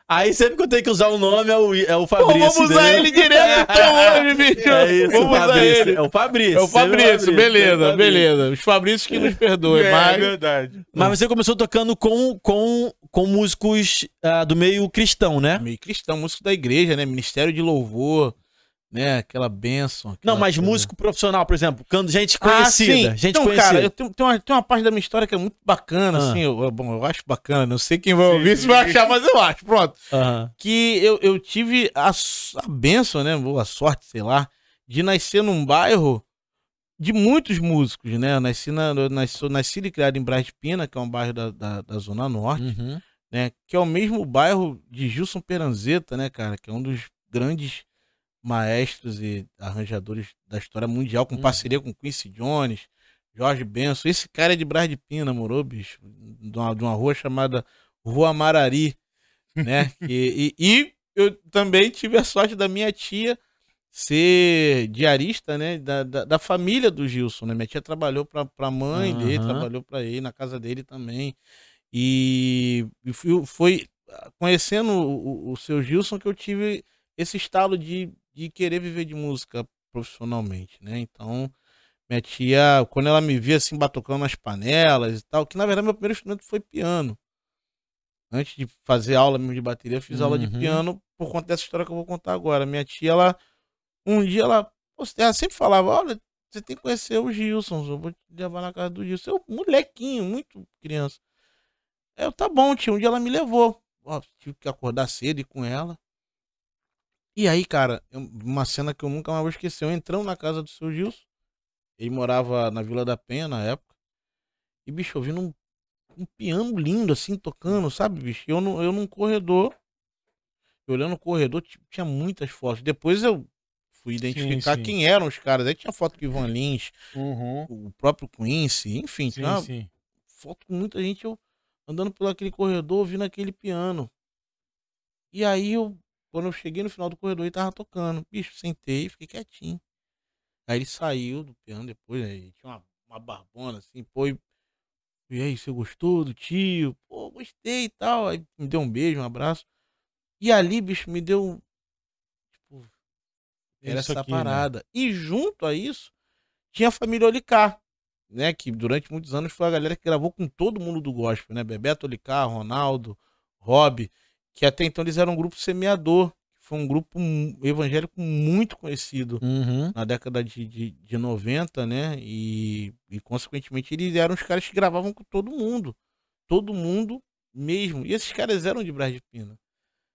Aí sempre que eu tenho que usar o nome é o, é o Pô, Fabrício. vamos usar ele direto então hoje, bicho. É isso, vamos o usar Fabrício. ele. É o Fabrício. É o Fabrício, o beleza, é o Fabrício. beleza. Os Fabrícios que nos perdoem, É, mas... verdade. Mas você começou tocando com, com, com músicos ah, do meio cristão, né? Meio cristão, músico da igreja, né? Ministério de louvor, né? Aquela bênção. Não, aquela mas coisa. músico profissional, por exemplo, cantando gente Ah, conhecida. sim. Gente então, conhecida. cara, eu tenho, tem, uma, tem uma parte da minha história que é muito bacana, Ah. assim. Eu, eu- bom, eu acho bacana, não sei quem vai Sim, ouvir se vai achar, mas eu acho. Pronto. Aham. Que eu, eu tive a, a benção, né? ou A sorte, sei lá, de nascer num bairro de muitos músicos, né? Eu nasci, na, eu nasci, sou nascido e criado em Brás de Pina, que é um bairro da, da, da Zona Norte. Uhum. né? Que é o mesmo bairro de Gilson Peranzeta, né, cara? Que é um dos grandes maestros e arranjadores da história mundial, com Uhum. parceria com Quincy Jones, Jorge Benson. Esse cara é de Brás de Pina, morou, bicho? De uma, de uma rua chamada Rua Marari. né? E, e, e eu também tive a sorte da minha tia ser diarista, né, da, da, da, família do Gilson, né? Minha tia trabalhou para a mãe uhum. dele, trabalhou para ele, na casa dele também. E, e foi conhecendo o, o, seu Gilson que eu tive esse estalo de, de querer viver de música profissionalmente, né? Então, minha tia, quando ela me via assim, batucando nas panelas e tal, que na verdade meu primeiro instrumento foi piano. Antes de fazer aula mesmo de bateria, eu fiz uhum. aula de uhum. piano por conta dessa história que eu vou contar agora. Minha tia, ela um dia ela, ela sempre falava: Olha, você tem que conhecer o Gilson, eu vou te levar na casa do Gilson. Eu, molequinho, muito criança. Eu, tá bom, tia. Um dia ela me levou. Ó, tive que acordar cedo e com ela. E aí, cara, uma cena que eu nunca mais vou esquecer. Eu entrando na casa do seu Gilson. Ele morava na Vila da Penha na época. E, bicho, ouvindo um, um piano lindo, assim, tocando, sabe, bicho? Eu, no, eu num corredor. Eu olhando no corredor, tinha muitas fotos. Depois eu fui identificar sim, sim. quem eram os caras. Aí tinha foto com Ivan Lins, uhum. o próprio Quincy, enfim, sim, tinha sim. foto com muita gente eu andando por aquele corredor, ouvindo aquele piano. E aí eu, quando eu cheguei no final do corredor, ele tava tocando. Bicho, sentei, fiquei quietinho. Aí ele saiu do piano depois, aí tinha uma, uma barbona assim, pô. E, e aí, você gostou do tio? Pô, gostei e tal. Aí me deu um beijo, um abraço. E ali, bicho, me deu era isso essa aqui, né? parada. Né? E junto a isso, tinha a família Olicar, né? Que durante muitos anos foi a galera que gravou com todo mundo do gospel, né? Bebeto Olicar, Ronaldo, Rob, que até então eles eram um grupo semeador, que foi um grupo evangélico muito conhecido uhum. na década de, de, de 90, né? E, e, consequentemente, eles eram os caras que gravavam com todo mundo. Todo mundo mesmo. E esses caras eram de Brás de Pina.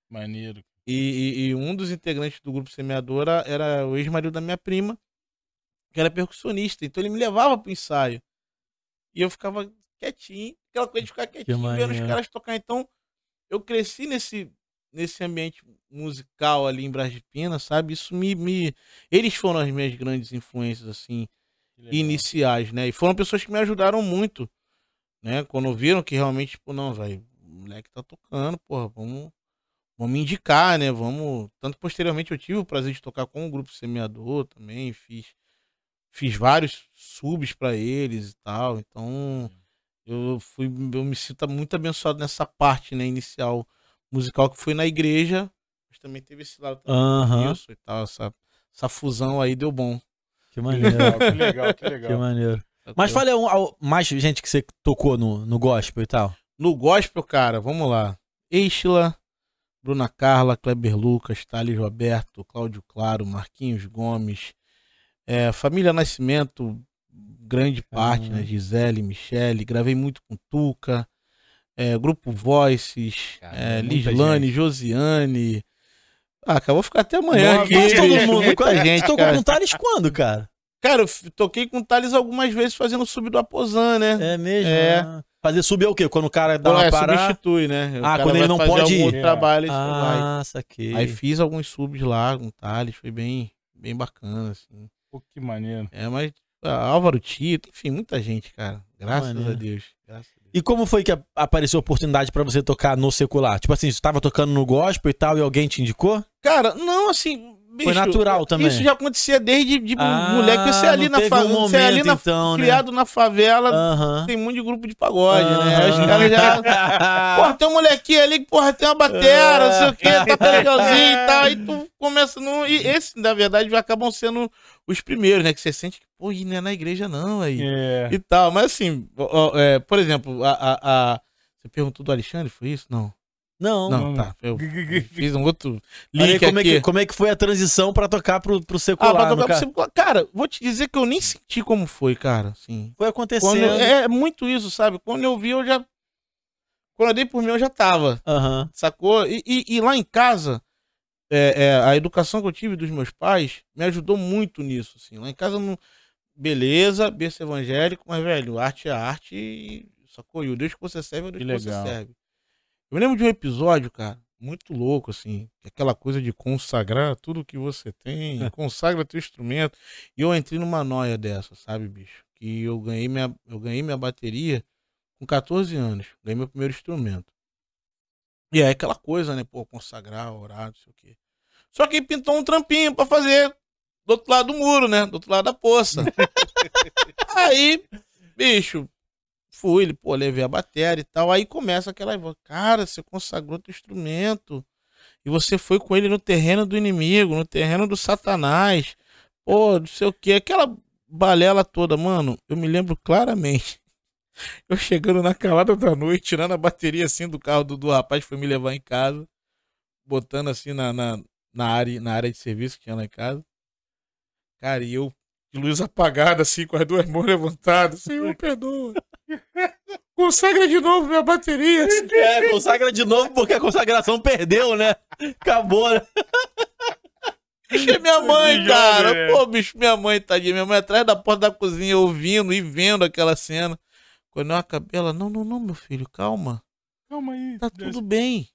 Maneiro. E, e, e, um dos integrantes do grupo Semeadora era o ex-marido da minha prima, que era percussionista. Então ele me levava pro ensaio. E eu ficava quietinho, aquela coisa de ficar quietinho, vendo os caras tocar. Então eu cresci nesse, nesse ambiente musical ali em Brás de Pina, sabe? Isso me, me. Eles foram as minhas grandes influências, assim, iniciais, né? E foram pessoas que me ajudaram muito, né? Quando viram que realmente, tipo, não, velho, o moleque tá tocando, porra, vamos vamos indicar, né? Vamos. Tanto posteriormente eu tive o prazer de tocar com o grupo Semeador também, fiz, fiz vários subs para eles e tal. Então eu fui, eu me sinto muito abençoado nessa parte, né, inicial musical que foi na igreja, mas também teve esse lado uhum. isso e tal, essa, essa fusão aí deu bom. Que maneiro. que legal, que legal. Que maneiro. Mas fale um, mais gente que você tocou no, no gospel e tal. No gospel, cara, vamos lá. Estila, Bruna Carla, Kleber Lucas, Thales Roberto, Cláudio Claro, Marquinhos Gomes, é, Família Nascimento, grande parte, né? Gisele, Michele, gravei muito com Tuca, é, Grupo Voices, é, Lislane, gente. Josiane. Ah, acabou ficar até amanhã Nossa, aqui. Todo mundo, muita gente. Tocou cara. com Thales quando, cara? Cara, eu toquei com o Thales algumas vezes fazendo sub do Aposan, né? É mesmo? É. Ah. Fazer sub é o quê? Quando o cara dá uma é, parada... substitui, né? O ah, quando ele não pode ir. É. trabalho, ah, vai. saquei. Aí fiz alguns subs lá com o Thales, foi bem, bem bacana, assim. Pô, que maneiro. É, mas ah, Álvaro Tito, enfim, muita gente, cara. Graças a Deus. Graças a Deus. E como foi que apareceu a oportunidade para você tocar no secular? Tipo assim, você estava tocando no gospel e tal, e alguém te indicou? Cara, não, assim, Bicho, Foi natural também. Isso já acontecia desde de ah, moleque. Você é ali na favela. Um você é ali na, então, né? criado na favela. Uhum. Tem muito de grupo de pagode, uhum. né? Os caras já. porra, tem um molequinho ali que, porra, tem uma batera, não sei o quê, tá legalzinho e tal. E tu começa no. E esse, na verdade, acabam sendo os primeiros, né? Que você sente que, pô, não é na igreja, não, aí. É. E tal. Mas assim, ó, é, por exemplo, a, a, a. Você perguntou do Alexandre, foi isso? Não. Não, não, tá. Eu fiz um outro link como aqui. É que, como é que foi a transição para tocar pro, pro secular? Ah, pra tocar pro secular. Cara, vou te dizer que eu nem senti como foi, cara. Assim, foi acontecendo. Eu, é muito isso, sabe? Quando eu vi, eu já. Quando eu dei por mim, eu já tava. Uhum. Sacou? E, e, e, lá em casa, é, é, a educação que eu tive dos meus pais me ajudou muito nisso. Assim. Lá em casa, não... beleza, berço evangélico, mas, velho, arte é arte e. Sacou? E o Deus que você serve é o Deus que, que você serve. Eu lembro de um episódio, cara, muito louco, assim, aquela coisa de consagrar tudo que você tem, consagra teu instrumento. E eu entrei numa noia dessa, sabe, bicho? Que eu ganhei minha, eu ganhei minha bateria com 14 anos, ganhei meu primeiro instrumento. E é aquela coisa, né? Pô, consagrar, orar, não sei o quê. Só que pintou um trampinho pra fazer do outro lado do muro, né? Do outro lado da poça. Aí, bicho, fui, ele, pô, levei a bateria e tal. Aí começa aquela. Cara, você consagrou teu instrumento. E você foi com ele no terreno do inimigo, no terreno do Satanás. Pô, não sei o que. Aquela balela toda, mano. Eu me lembro claramente. Eu chegando na calada da noite, tirando a bateria assim do carro do, do rapaz que foi me levar em casa. Botando assim na, na, na, área, na área de serviço que tinha lá em casa. Cara, e eu de luz apagada, assim, com as duas mãos levantadas. Senhor, perdoa. Consagra de novo minha bateria. É, consagra de novo porque a consagração perdeu, né? Acabou, né? É minha mãe, cara. Pô, bicho, minha mãe, tadinha. Minha mãe atrás da porta da cozinha, ouvindo e vendo aquela cena. Quando eu acabei, ela, não, não, não, meu filho, calma. Calma aí. Tá Deus. tudo bem.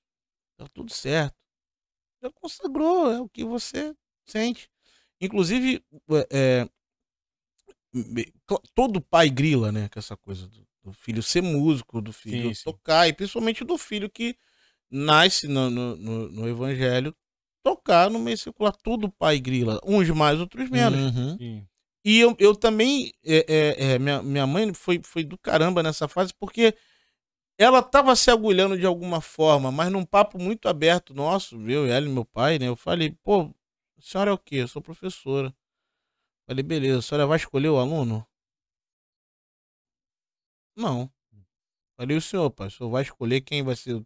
Tá tudo certo. Já consagrou, é o que você sente. Inclusive, é, todo pai grila, né? Com essa coisa do, do filho ser músico, do filho Sim, sim. tocar, e principalmente do filho que nasce no, no, no- no evangelho, tocar no meio secular. Todo pai grila. Uns mais, outros menos. Uhum. Sim. E eu, eu também, é, é, é, minha, minha mãe foi, foi do caramba nessa fase, porque ela tava se agulhando de alguma forma, mas num papo muito aberto nosso, eu, ela e meu pai, né? Eu falei, pô, senhora é o quê? Eu sou professora. Falei, beleza, a senhora vai escolher o aluno? Não. Falei, o senhor, pai, o senhor vai escolher quem vai ser o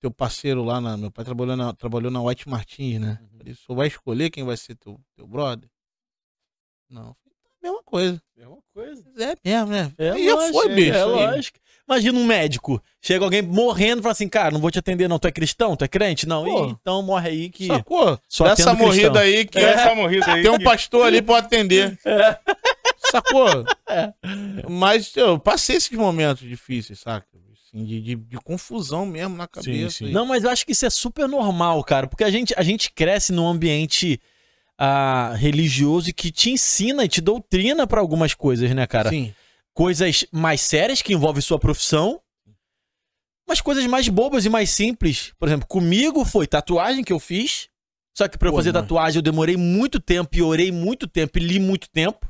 teu parceiro lá na. Meu pai trabalhou na, trabalhou na White Martins, né? Uhum. Falei, o senhor vai escolher quem vai ser teu, teu brother? Não. Falei, "Tá, mesma coisa. Mesma coisa. É mesmo, né? É e lógico, foi, bicho. É lógico. Imagina um médico. Chega alguém morrendo e fala assim, cara, não vou te atender não. Tu é cristão? Tu é crente? Não. Pô. Então morre aí que... Sacou? Só cristão. morrida aí que É essa morrida aí. tem um que- pastor ali pra atender. Sacou? É. Mas eu passei esses momentos difíceis, saca? Assim, de, de, de confusão mesmo na cabeça. sim. E- Não, mas eu acho que isso é super normal, cara. Porque a gente, a gente cresce num ambiente ah, religioso e que te ensina e te doutrina pra algumas coisas, né, cara? Sim. Coisas mais sérias que envolvem sua profissão, mas coisas mais bobas e mais simples. Por exemplo, comigo foi tatuagem que eu fiz. Só que pra eu Pô, fazer mano. tatuagem eu demorei muito tempo e orei muito tempo e li muito tempo.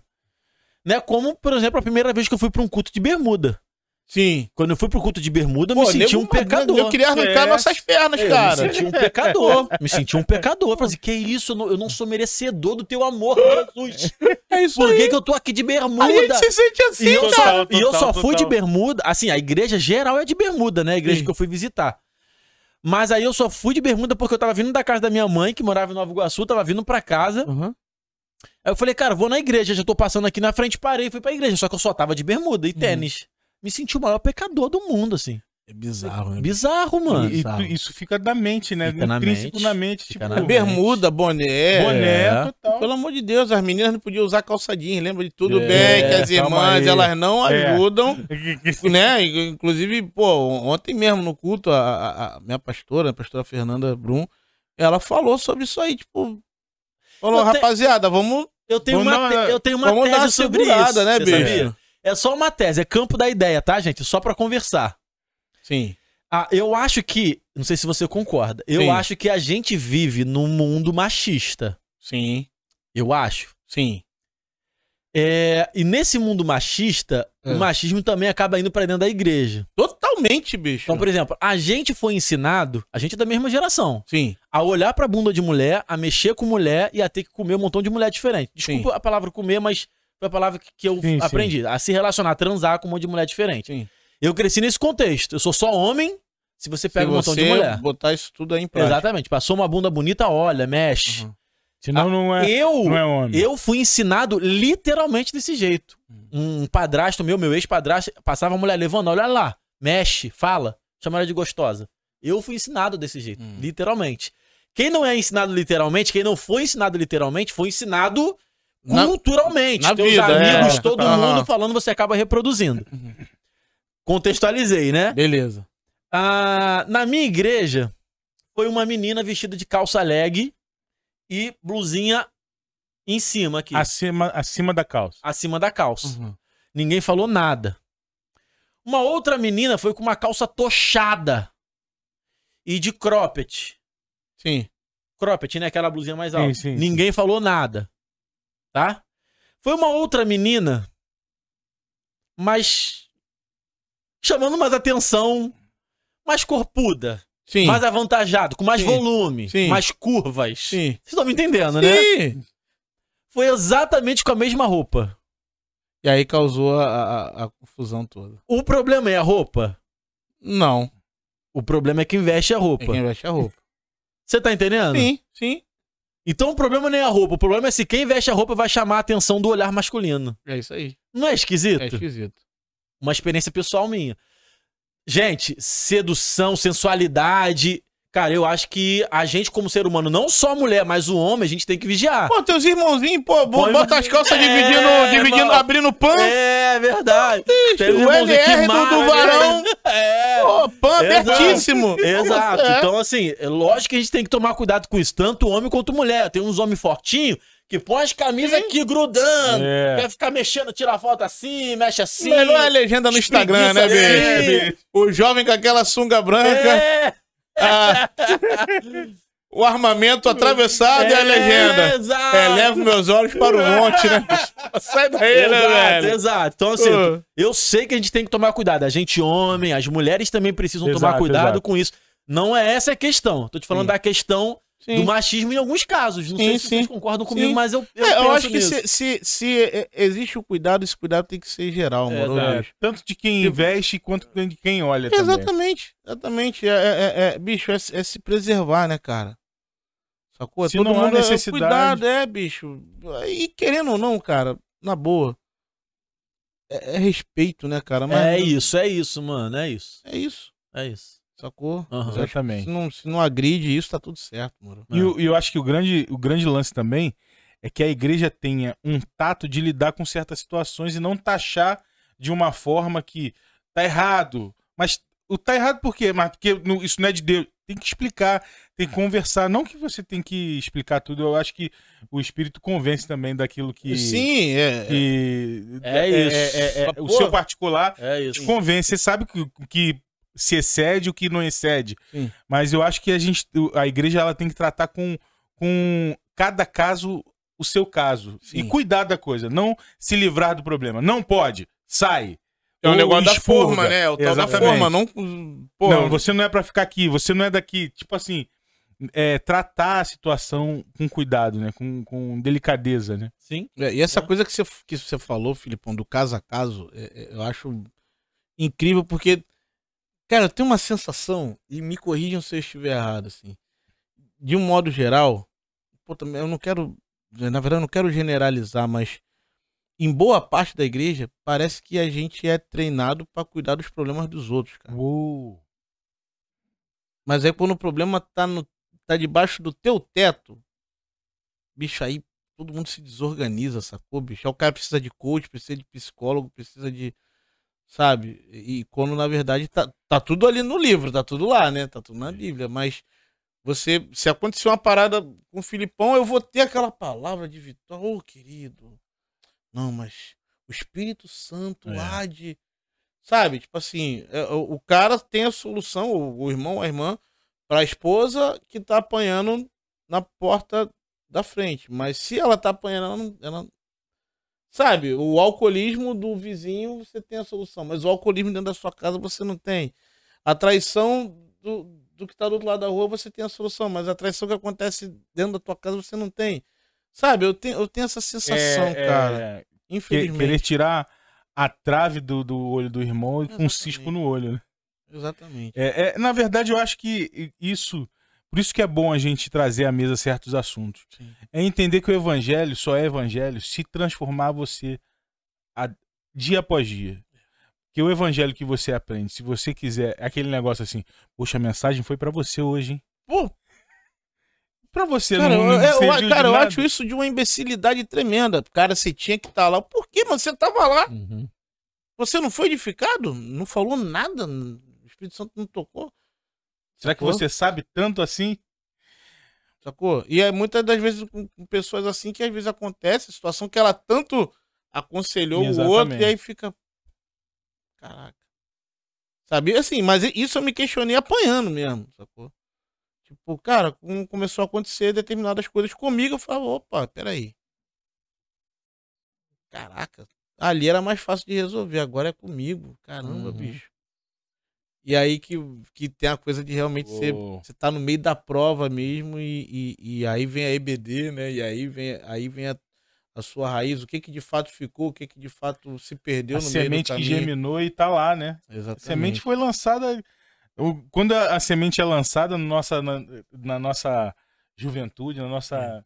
Né? Como, por exemplo, a primeira vez que eu fui pra um culto de bermuda. Sim. Quando eu fui pro culto de bermuda, eu Pô, me senti um pecador. Eu queria arrancar É. nossas pernas, Eu cara. me senti um pecador. me senti um pecador. Falei assim, que isso? Eu não, eu não sou merecedor do teu amor, Jesus. É isso Por aí. que, que eu tô aqui de bermuda? A gente se sente assim, E eu, cara. só, e eu total, só fui de bermuda. Assim, a igreja geral é de bermuda, né? A igreja Sim. que eu fui visitar. Mas aí eu só fui de bermuda porque eu tava vindo da casa da minha mãe, que morava em Nova Iguaçu, tava vindo pra casa. Uhum. Aí eu falei, cara, vou na igreja, já tô passando aqui na frente, parei e fui pra igreja. Só que eu só tava de bermuda e tênis. Me senti o maior pecador do mundo, assim. É bizarro, né? Bizarro, mano. E, e isso fica da mente, né? Fica na mente, na mente. fica tipo, na. Bermuda, boné. boné, É. total. Pelo amor de Deus, as meninas não podiam usar calça jeans, lembra de tudo É, bem, que as irmãs, aí. elas não É. ajudam, né? Inclusive, pô, ontem mesmo no culto, a, a- a minha pastora, a pastora Fernanda Brum, ela falou sobre isso aí, tipo, falou, Eu te- rapaziada, vamos, Eu tenho Vamos uma, te- eu tenho uma vamos dar uma tese sobre isso. né, bicho? sabia? É só uma tese, é campo da ideia, tá, gente? Só pra conversar. Sim, Ah, eu acho que, não sei se você concorda, eu Sim. acho que a gente vive num mundo machista. sim, Eu acho. sim. É, e nesse mundo machista, É. o machismo também acaba indo pra dentro da igreja. Totalmente, bicho. Então, por exemplo, a gente foi ensinado, a gente é da mesma geração, Sim, a olhar pra bunda de mulher, a mexer com mulher e a ter que comer um montão de mulher diferente. Desculpa a palavra comer, mas foi a palavra que, que eu Sim, sim. aprendi. A se relacionar, a transar com um monte de mulher diferente. sim. Eu cresci nesse contexto. Eu sou só homem se você pega Se um montão de mulher. botar isso tudo aí em prática. Exatamente. Passou uma bunda bonita, olha, mexe. Uhum. Senão não, é, Eu, não é homem. eu fui ensinado literalmente desse jeito. Um padrasto meu, meu ex-padrasto, passava a mulher levando, olha lá, mexe, fala, chama ela de gostosa. Eu fui ensinado desse jeito, Hum. literalmente. Quem não é ensinado literalmente, quem não foi ensinado literalmente, foi ensinado Na- culturalmente. na Teus vida, amigos, é. todo mundo falando, você acaba reproduzindo. Contextualizei, né? Beleza. Ah, na minha igreja, foi uma menina vestida de calça leg e blusinha em cima aqui, Acima, acima da calça. acima da calça. Uhum. Ninguém falou nada. Uma outra menina foi com uma calça tochada e de cropped. Sim. Cropped, né? Aquela blusinha mais Sim, alta. sim, Ninguém falou nada. Tá? Foi uma outra menina, mas chamando mais atenção, mais corpuda, Sim. mais avantajado, com mais Sim. volume, Sim. mais curvas. Sim. Vocês estão me entendendo, né? Sim. Foi exatamente com a mesma roupa. E aí causou a, a- a confusão toda. O problema é a roupa? Não. O problema é quem veste a É roupa. quem veste a roupa. Você tá entendendo? Sim, sim. Então o problema não é a roupa, o problema é se quem veste a roupa vai chamar a atenção do olhar masculino. É isso aí. Não é esquisito? É esquisito. Uma experiência pessoal minha. Gente, sedução, sensualidade. Cara, eu acho que a gente, como ser humano, não só a mulher, mas o homem, a gente tem que vigiar. Pô, teus irmãozinhos, pô, Põe- bota as calças É, dividindo, dividindo, abrindo pão. É verdade. Tem o LR do, do mara, varão. É. Pô, Exato. abertíssimo. Exato. É. Então, assim, é lógico que a gente tem que tomar cuidado com isso, tanto homem quanto mulher. Tem uns homens fortinhos que põe as camisas aqui grudando. É. Quer ficar mexendo, tira foto assim, mexe assim. Melhor é a legenda no Instagram, né, espreguiça bicho? assim. O jovem com aquela sunga branca, É, a- o armamento atravessado e a legenda. Exato. É, levo meus olhos para o monte, né? Sai daí, né, Exato, velho? exato. Então, assim, Pô. eu sei que a gente tem que tomar cuidado. A gente, homem, as mulheres também precisam tomar Exato, cuidado exato. com isso. Não é essa a questão. Tô te falando Sim. da questão Sim. do machismo em alguns casos. Não Sim, sei se sim. vocês concordam comigo, Sim. mas eu, eu, É, eu acho que se, se, se é, existe o cuidado, esse cuidado tem que ser geral, É, mano. tanto de quem Tipo- investe quanto de quem olha também. Exatamente, exatamente. É, é- é- é- bicho, é, se- é se preservar, né, cara? Sacou? Se Todo não há mundo é- necessidade. cuidado, é, bicho. E querendo ou não, cara, na boa. É, é respeito, né, cara? Mas É isso, é isso, mano. É isso. É isso, É isso. Sacou? Que Exatamente. Se não, se não agride isso, tá tudo certo, mano. E eu, eu acho que o grande, o grande lance também é que a igreja tenha um tato de lidar com certas situações e não taxar de uma forma que tá errado. Mas o tá errado por quê? Mas porque não- isso não é de Deus. Tem que explicar, tem que conversar. Não que você tem que explicar tudo. Eu acho que o Espírito convence também daquilo que. Sim, é. que É isso. é- é- Mas, o seu particular É te isso. convence. Você sabe que, que se excede o que não excede. Sim. Mas eu acho que a gente, a igreja ela tem que tratar com, com cada caso o seu caso. Sim. E cuidar da coisa. Não se livrar do problema. Não pode. Sai. É o Ou negócio da forma, né? O tal da forma, não. Pô, Não, você não é pra ficar aqui. Você não é daqui. Tipo assim, é, tratar a situação com cuidado, né? Com, com delicadeza, né? Sim. É, e essa É. coisa que você, que você falou, Filipão, do caso a caso, é- é- eu acho incrível porque, cara, eu tenho uma sensação, e me corrijam se eu estiver errado, assim, de um modo geral, pô, eu não quero, na verdade, eu não quero generalizar, mas em boa parte da igreja, parece que a gente é treinado pra cuidar dos problemas dos outros, cara. Mas aí quando o problema tá, no, tá debaixo do teu teto, bicho, aí todo mundo se desorganiza, sacou, bicho? Aí o cara precisa de coach, precisa de psicólogo, precisa de. Sabe? E quando na verdade tá, tá tudo ali no livro, tá tudo lá, né? Tá tudo na Bíblia. Mas você, se acontecer uma parada com o Filipão, eu vou ter aquela palavra de vitória. Ô, querido. Não, mas o Espírito Santo É. há de. Sabe? Tipo assim, é, o, cara tem a solução, o, irmão, a irmã, pra esposa que tá apanhando na porta da frente. Mas se ela tá apanhando, ela não. Ela... Sabe, o alcoolismo do vizinho você tem a solução, mas o alcoolismo dentro da sua casa você não tem. A traição do, do que tá do outro lado da rua você tem a solução, mas a traição que acontece dentro da tua casa você não tem. Sabe, eu tenho, eu tenho essa sensação, É, é, cara. que- Infelizmente. querer tirar a trave do, do olho do irmão e com um cisco no olho, né? Exatamente. É, é, na verdade, eu acho que isso. Por isso que é bom a gente trazer à mesa certos assuntos. Sim. É entender que o evangelho só é evangelho se transformar você a- dia após dia. Que o evangelho que você aprende, se você quiser, é aquele negócio assim, poxa, a mensagem foi pra você hoje, hein? Pô, Pra você cara, não, não eu, eu- cara, eu acho isso de uma imbecilidade tremenda. Cara, você tinha que estar lá. Por quê, mano? Você tava lá. Uhum. Você não foi edificado? Não falou nada? O Espírito Santo não tocou? Será que você sabe tanto assim? Sacou? E é muitas das vezes com, pessoas assim que às vezes acontece, situação que ela tanto aconselhou o outro Exatamente. e aí fica. Caraca. Sabe? Assim, mas isso eu me questionei apanhando mesmo, sacou? Tipo, cara, começou a acontecer determinadas coisas comigo, eu falava, opa, peraí. Caraca, ali era mais fácil de resolver, agora é comigo. Caramba, Uhum. bicho. E aí que, que tem a coisa de realmente. Você tá no meio da prova mesmo, e, e, e aí vem a EBD, né? E aí vem, aí vem a, a sua raiz, o que que de fato ficou, o que que de fato se perdeu A no meio do semente que germinou e tá lá, né? A Exatamente. semente foi lançada. Quando a, a semente é lançada no nossa, na, na nossa juventude, na nossa,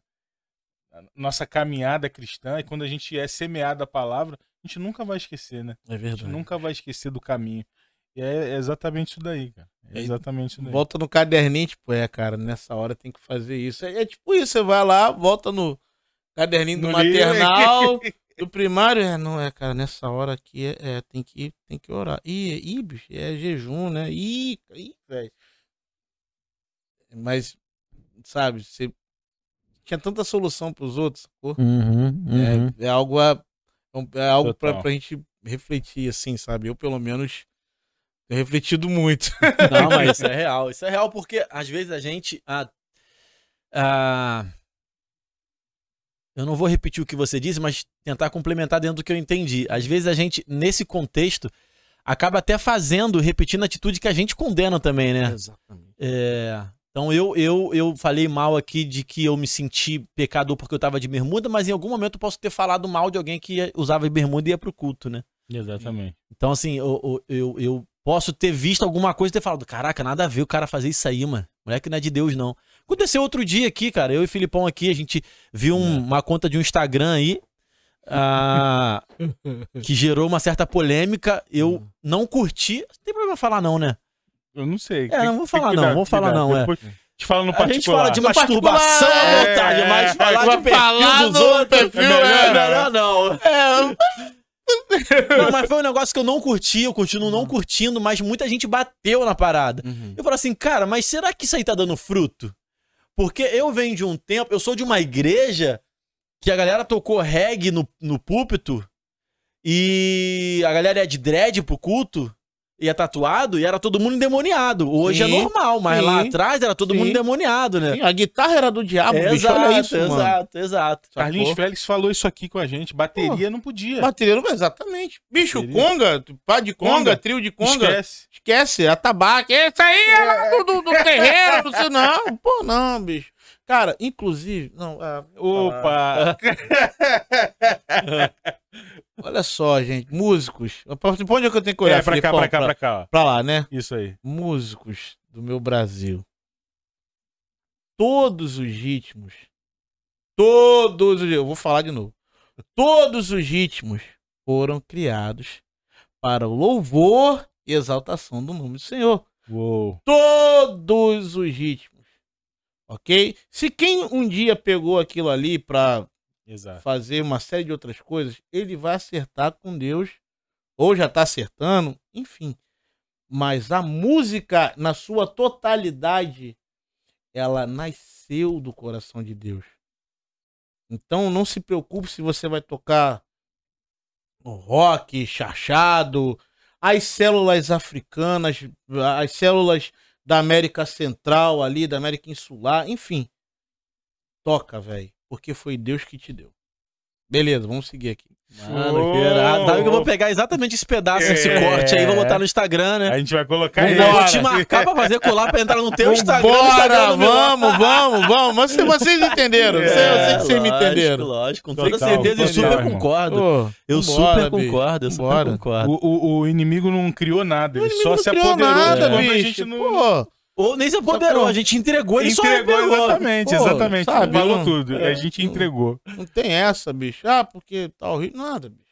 na nossa caminhada cristã, e quando a gente é semeada a palavra, a gente nunca vai esquecer, né? É A gente verdade. nunca vai esquecer do caminho. É exatamente isso daí, cara. É É, exatamente isso daí. Volta no caderninho, tipo, é, cara, nessa hora tem que fazer isso. É, é tipo isso, você vai lá, volta no caderninho do No livro. maternal, do primário, é, não é, cara, nessa hora aqui é, é, tem que tem que orar. Ih, ih, bicho, é jejum, né? Ih, ih, velho. Mas, sabe, você tinha tanta solução pros outros, sacou? Uhum, uhum. É, é algo, a, é algo pra, Total. pra gente refletir, assim, sabe? Eu, pelo menos, refletido muito. Não, mas isso é real. Isso é real porque às vezes a gente. ah, ah, eu não vou repetir o que você disse, mas tentar complementar dentro do que eu entendi. Às vezes a gente, nesse contexto, acaba até fazendo, repetindo a atitude que a gente condena também, né? Exatamente. É, então eu, eu, eu falei mal aqui de que eu me senti pecador porque eu tava de bermuda, mas em algum momento eu posso ter falado mal de alguém que usava bermuda e ia pro culto, né? Exatamente. Então, assim, eu, eu, eu posso ter visto alguma coisa e ter falado, caraca, nada a ver o cara fazer isso aí, mano. Moleque não é de Deus, não. Aconteceu outro dia aqui, cara. Eu e o Filipão aqui, a gente viu um- uma conta de um Instagram aí. ah, que gerou uma certa polêmica. Eu não curti. Não tem problema falar, não, né? Eu não sei. É, não vou falar não, vou falar não, é. A gente fala no A gente fala de No masturbação à é, vontade, mas é, falar vai de perfil dos outros perfil, é é. melhor não. É, Não, mas foi um negócio que eu não curti, eu continuo não curtindo, mas muita gente bateu na parada. Eu falo assim, cara, mas será que isso aí tá dando fruto? Porque eu venho de um tempo, eu sou de uma igreja que a galera tocou reggae no, no púlpito e a galera é de dread pro culto é tatuado e era todo mundo endemoniado. Hoje é Sim, normal, mas lá sim, atrás era todo mundo sim. endemoniado, né? Sim, a guitarra era do diabo, bicho. exato, Olha isso, mano. exato, exato. Carlinhos Sacou? Félix falou isso aqui com a gente. Bateria não podia. Bateria, não- exatamente. Bicho, Bateria. conga, pá de conga, Conga. trio de conga. Esquece. Esquece, a tabaco. Isso aí é lá do, do, do terreiro, não sei não. Pô, não, bicho. Cara, inclusive, não, ah, Opa! olha só, gente, músicos. Pra pra onde é que eu tenho que olhar? É, pra cá, Filipão? pra cá, pra cá. ó. Pra lá, né? Isso aí. músicos do meu Brasil. Todos os ritmos. Todos os. Eu vou falar de novo. Todos os ritmos foram criados para o louvor e exaltação do nome do Senhor. Uou. Todos os ritmos. Ok? Se quem um dia pegou aquilo ali para Exato. fazer uma série de outras coisas, ele vai acertar com Deus, ou já tá acertando, enfim. Mas a música, na sua totalidade, ela nasceu do coração de Deus. Então não se preocupe se você vai tocar rock, chachado, as células africanas, as células da América Central ali, da América Insular, enfim. Toca, velho, porque foi Deus que te deu. Beleza, vamos seguir aqui. Mano, que irado. Sabe que eu vou pegar exatamente esse pedaço, esse É. corte aí, vou botar no Instagram, né? A gente vai colocar Vamos ele. vou te marcar pra fazer colar pra entrar no teu Instagram. no Bora, Instagram do meu- vamos, vamos, vamos. Mas vocês- vocês entenderam. Eu sei- eu sei que vocês me É, lógico, entenderam. Lógico, com toda Total, certeza. Eu total, super irmão. concordo. Eu vambora, super bicho. concordo, eu super Vambora. concordo. O, o, o inimigo não criou nada, ele O só inimigo se não criou apoderou nada, de quando a bicho. gente não. Pô, Ou nem se apoderou, a gente entregou, ele só entregou exatamente, Pô, exatamente. sabe, Falou não- tudo. é. a gente entregou. não tem essa, bicho. Ah, porque tá horrível. Nada, bicho.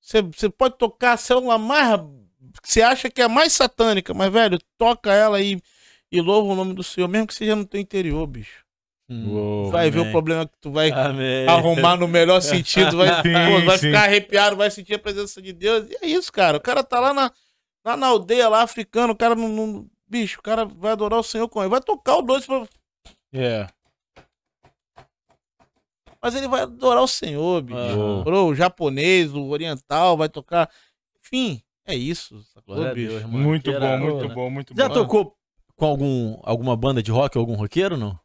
Você, você pode tocar a célula mais. Você acha que é a mais satânica, mas, velho, toca ela e, e louva o nome do Senhor, mesmo que seja no teu interior, bicho. Hum, Uou. Vai ver amém. o problema que tu vai Amém. arrumar no melhor sentido, vai, Sim, pô, vai ficar arrepiado, vai sentir a presença de Deus. E é isso, cara. O cara tá lá na, lá na aldeia, lá africano, o cara não, não- Bicho, o cara vai adorar o Senhor com ele. Vai tocar o doce, pra... É. mas ele vai adorar o Senhor, bicho. Aham. Bro, o japonês, o oriental vai tocar. Enfim, É isso, sacou, Glória bicho? Deus. Muito Que bom, irado, muito né? bom, muito Já bom. tocou com algum, alguma banda de rock ou algum roqueiro, não?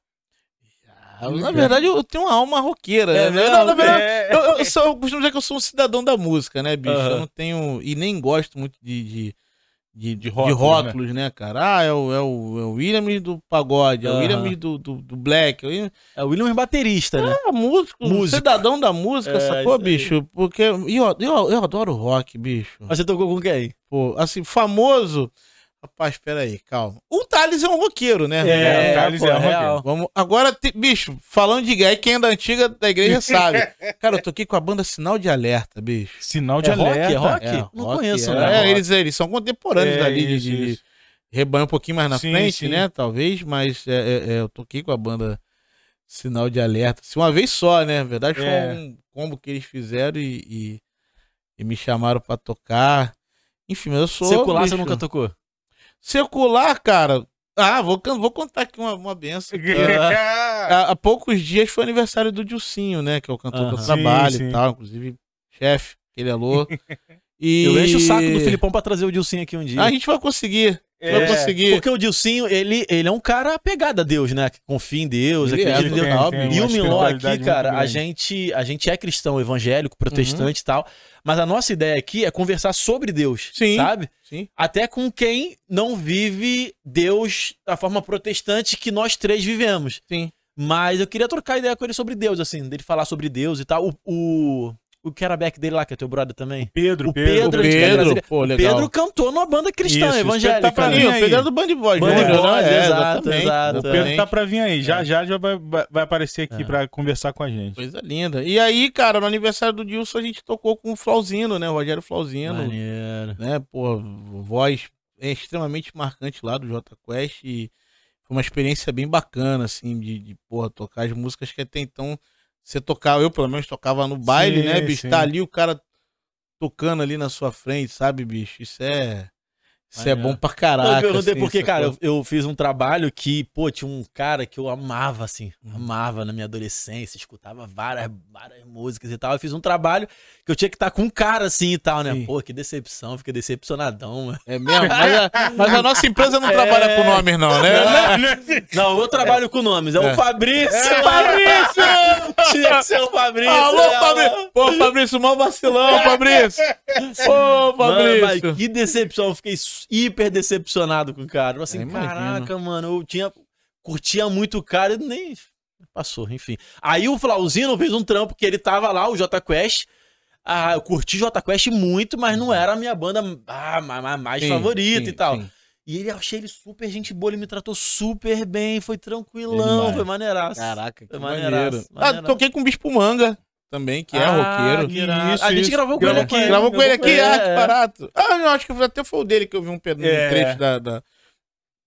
Ah, Na verdade, eu tenho uma alma roqueira, É né? Não, na verdade, É. eu, eu, sou, eu costumo dizer que eu sou um cidadão da música, né, bicho? Aham. Eu não tenho. E nem gosto muito de. de de, de rótulos, rótulos, né? cara? Ah, é o, é o, é o Williams do pagode, é o Aham. Williams do, do, do black. é o Williams- É o baterista, né? Ah, músico, Músico. cidadão da música, É, sacou, bicho? Porque eu, eu, eu adoro rock, bicho. Mas você tocou com quem? Pô, assim, famoso. Rapaz, peraí, calma. O Thales é um roqueiro, né? É, o Thales pô, é um real. Vamos, agora, te- bicho, falando de gay, quem é da antiga da igreja sabe. Cara, eu toquei com a banda Sinal de Alerta, bicho. Sinal de É rock? alerta. É rock? É, Não rock, conheço, é. né? É, eles, eles são contemporâneos É, ali de- isso, de, de isso. rebanho um pouquinho mais na Sim, frente, sim. né? Talvez, mas é, é, é, eu toquei com a banda Sinal de Alerta. Assim, uma vez só, né? Na verdade, foi É. um combo que eles fizeram e, e- e me chamaram pra tocar. Enfim, mas eu sou. Secular você bicho, nunca tocou? Secular, cara. Ah, vou, vou contar aqui uma, uma benção. Há, há poucos dias foi aniversário do Dilcinho, né? Que é o cantor que eu trabalho Sim, sim. e tal. Inclusive, chefe, aquele alô. E... Eu encho o saco do Filipão pra trazer o Dilcinho aqui um dia. A gente vai conseguir. É. Conseguir. Porque o Dilcinho, ele, ele é um cara apegado a Deus, né? Que confia em Deus, Ele é, acredita em Deus. total, tem E o Miló aqui, cara, a gente, a gente é cristão, evangélico, protestante e tal. Mas a nossa ideia aqui é conversar sobre Deus, Sim. sabe? Sim. Até com quem não vive Deus da forma protestante que nós três vivemos. Sim. Mas eu queria trocar ideia com ele sobre Deus, assim, dele falar sobre Deus e tal. O, o, o que era back dele lá, que é teu brother também. Pedro, O Pedro. Pedro, O quer Pedro, trazer- pô, o legal. Pedro cantou numa banda cristã, Isso, isso evangélica. tá pra mim o aí. Pedro é do Band Boys, Band né? Boys, É, exato, exatamente, exato. O Pedro tá pra vir aí. Já É. já já vai, vai- aparecer aqui É. pra conversar com a gente. Coisa linda. E aí, cara, no aniversário do Dilson a gente tocou com o Flauzino, né? O Rogério Flauzino. Maneiro. né? Pô, voz é extremamente marcante lá do Jota Quest e foi uma experiência bem bacana, assim, de, de porra, tocar as músicas que até então você tocava, eu pelo menos tocava no baile, Sim, né, bicho? sim. Tá ali o cara tocando ali na sua frente, sabe, bicho? Isso é. Isso é bom pra Não, caraca. eu perguntei assim, porque, cara, sacou? eu, eu fiz um trabalho que, pô, tinha um cara que eu amava, assim, Uhum. amava na minha adolescência, escutava várias, várias músicas e tal. Eu fiz um trabalho que eu tinha que estar com um cara assim e tal, né? Sim. Pô, que decepção, fiquei decepcionadão, mano. É mesmo? Mas a, mas a nossa empresa não É. trabalha com nomes, não, né? Não, eu trabalho com nomes, é, É. o Fabrício! Fabrício! Tinha que ser o Fabrício! Alô, né? Fabrício! Pô, Fabrício, mal vacilão, Fabrício! Ô, Mano, mas Fabrício! que decepção, eu fiquei su- hiper decepcionado com o cara. Eu assim, imagino. caraca, mano, eu tinha. Curtia muito o cara e nem. Passou, enfim. Aí o Flauzino fez um trampo que ele tava lá, o J Quest. Ah, eu curti J Quest muito, mas não era a minha banda ah, ma- ma- mais Sim, favorita sim, e tal. sim. E ele, achei ele super gente boa, ele me tratou super bem, foi tranquilão, foi maneiraço. Caraca, que Foi maneiro. maneiraço, Ah, maneiraço. toquei com o Bispo Manga também, que é Ah, roqueiro. que. Isso, a gente isso. gravou com ele aqui. Gravou com ele aqui, É, ah, que é. barato. Ah, não, acho que até foi o dele que eu vi um, um É. trecho da, da-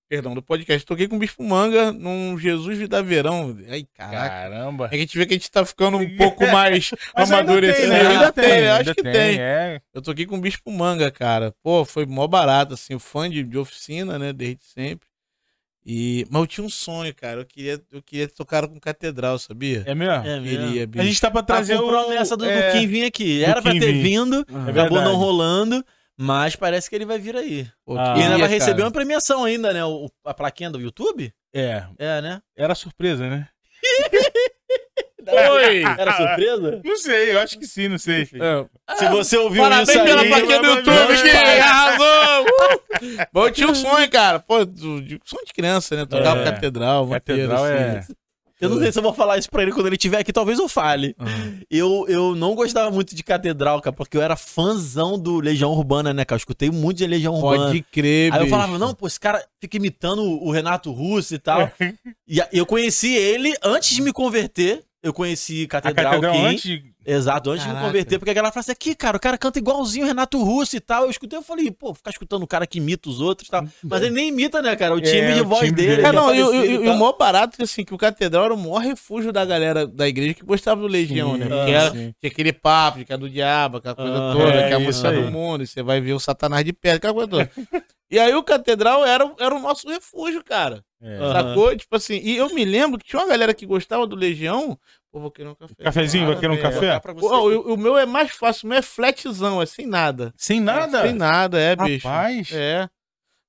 Perdão, do podcast. Toquei com o Bispo Manga num Jesus Vida Verão. Ai, caraca. Caramba. É que a gente vê que a gente tá ficando um pouco mais ainda amadurecido. tem, né? Ainda tem, ainda acho que tem. É. Eu toquei com o Bispo Manga, cara. Pô, foi mó barato, assim, fã de, de oficina, né, desde sempre. E... Mas eu tinha um sonho, cara. Eu queria, eu queria tocar com catedral, sabia? É mesmo? É mesmo. Queria, A gente tá pra Tá trazer com o... promessa do, do é, Kim vir aqui. do Era pra ter vindo, Aham. acabou verdade. não rolando, mas parece que ele vai vir aí. Ah. E ainda vai receber cara. uma premiação ainda, né? O, a plaquinha do YouTube? É, É, né? era surpresa, né? Oi! Era surpresa? Não sei, eu acho que sim, não sei. É, Se você ouviu Parabéns isso pela aí... plaquinha do YouTube, vamos que arrasou! Uh! Bom, eu tinha um sonho, cara. Pô, sonho de criança, né? Tocar É. catedral, Catedral é... assim. Eu não sei se eu vou falar isso pra ele quando ele estiver aqui, talvez eu fale. Aham. Eu, eu não gostava muito de catedral, cara, porque eu era fãzão do Legião Urbana, né, cara? Eu escutei muito de Legião Urbana. Pode crer, Aí eu falava, não, pô, esse cara fica imitando o Renato Russo e tal. e eu conheci ele antes de me converter. Eu conheci A Catedral, catedral Kim. antes... de- Exato, antes de me Caraca. converter, porque a galera fala assim, aqui, cara, o cara canta igualzinho o Renato Russo e tal. Eu escutei, eu falei, pô, ficar escutando o cara que imita os outros e tal. Mas ele nem imita, né, cara? O time É, de o voz time dele. dele. É, é não, e, o- parecido e- o maior barato que assim, que o catedral era o maior refúgio da galera da igreja que gostava do Legião, né? Sim, Porque era, tinha aquele papo de que é do diabo, aquela coisa Ah, toda, é que é a isso música do mundo, e você vai ver o Satanás de perto, aquela coisa toda. E aí o catedral era, o- era o nosso refúgio, cara. É. Sacou? Tipo assim, e eu me lembro que tinha uma galera que gostava do Legião Pô, vou querer um café. Cafezinho, vai querer um É. café? Pô, o, o meu é mais fácil, o meu é flatzão, é sem nada. Sem nada? Sem nada, é, bicho. Rapaz, É.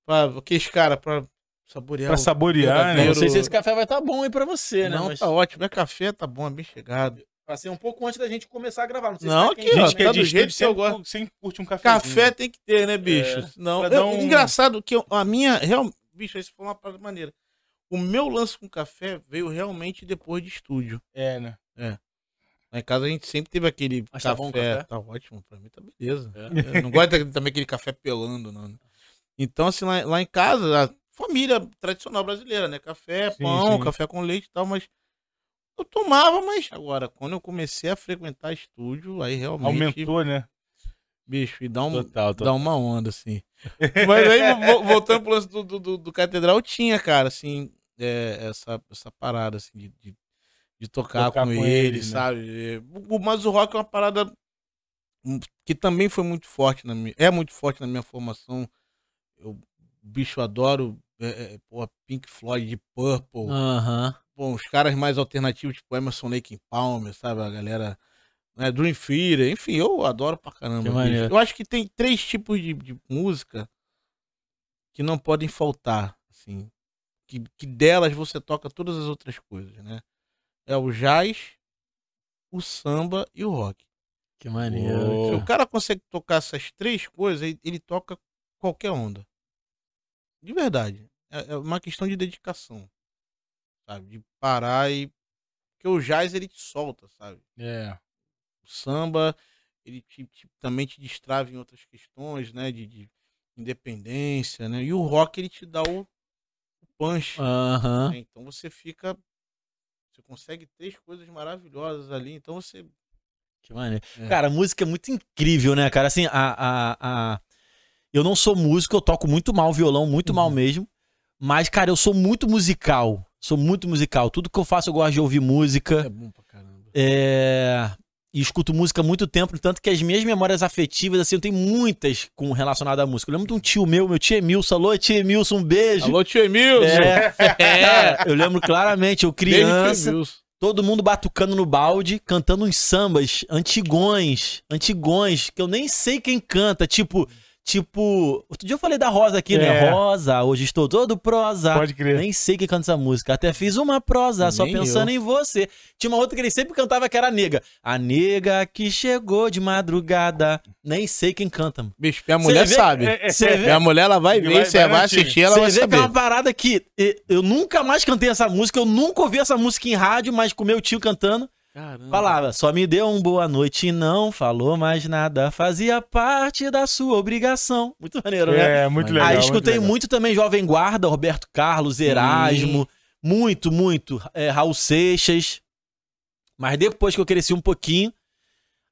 Pra, aqueles caras, pra saborear. pra saborear, né? Não sei se esse café vai estar bom aí pra você, né? Não, Mas tá ótimo. É café, tá bom, é bem chegado. Pra ser um pouco antes da gente começar a gravar. Não sei Não, se tá aqui, ó, Gente que né? é tá do de jeito que eu sempre, sempre curte um cafezinho. Café tem que ter, né, bicho? Não, pra dar eu- um- engraçado que eu- a minha. Real, bicho, isso foi uma parada maneira. O meu lance com café veio realmente depois de estúdio. É, né? Lá em casa a gente sempre teve aquele café. tá bom café? Tá ótimo, pra mim tá beleza. É. Eu não gosto também aquele café pelando, não. né? Então, assim, lá, lá em casa, a família tradicional brasileira, né? Café, Sim, pão, sim. café com leite e tal, mas eu tomava, mas agora, quando eu comecei a frequentar estúdio, aí realmente. Aumentou, né? Bicho, e dá, um, Total, total. dá uma onda, assim. Mas aí, vo- voltando pro lance do, do, do- do Catedral, tinha, cara, assim, é, essa, essa parada, assim, de, de, de tocar, Tocar com, com ele, ele, né? sabe? O- Mas o rock é uma parada que também foi muito forte na minha. É muito forte na minha formação. Eu, bicho, adoro é, é, pô, Pink Floyd, de Purple. Aham. Bom, os caras mais alternativos, tipo Emerson Lake Palmer, sabe? A galera. Né, Dream Theater, enfim, eu adoro pra caramba. Eu acho que tem três tipos de, de música que não podem faltar, assim. Que, que delas você toca todas as outras coisas, né? É o jazz, o samba e o rock. Que maneiro. Pô. Se o cara consegue tocar essas três coisas, ele, ele toca qualquer onda. De verdade. É, é uma questão de dedicação. Sabe? De parar e. Porque o jazz ele te solta, sabe? É. O samba, ele te- te- também te destrava em outras questões, né? De, de independência, né? E o rock ele te dá o, o punch. Aham. né? Então você fica. Você consegue três coisas maravilhosas ali. Então você. Que maneiro. É. Cara, a música é muito incrível, né, cara? Assim, a, a, a... Eu não sou músico, eu toco muito mal violão, muito mal mesmo. Mas, cara, eu sou muito musical. Sou muito musical. Tudo que eu faço eu gosto de ouvir música. É bom pra caramba. É... E escuto música há muito tempo, tanto que as minhas memórias afetivas, assim, eu tenho muitas com relacionadas à música. Eu lembro de um tio meu, meu tio Emilson. Alô, tio Emilson, um beijo. Alô, tio Emilson! É, cara, eu lembro claramente, eu criança, todo mundo batucando no balde, cantando uns sambas antigões, antigões, que eu nem sei quem canta, tipo, tipo, outro dia eu falei da Rosa aqui, É. né? Rosa, hoje estou todo prosa. Pode crer. Nem sei quem canta essa música. Até fiz uma prosa, só Nem pensando em você. Tinha uma outra que ele sempre cantava que era a nega. A nega que chegou de madrugada. Nem sei quem canta. mano. Bicho, minha mulher vê- sabe. Você vê, Minha mulher, ela vai ver, você vai vai assistir, ela Você vai vê que é saber. uma parada que eu nunca mais cantei essa música, eu nunca ouvi essa música em rádio, mas com meu tio cantando, Caramba. falava, só me deu um boa noite e não falou mais nada, fazia parte da sua obrigação. Muito maneiro, né? É, muito legal. Aí muito escutei legal. muito também Jovem Guarda, Roberto Carlos, Erasmo, muito, muito, é, Raul Seixas. Mas depois que eu cresci um pouquinho,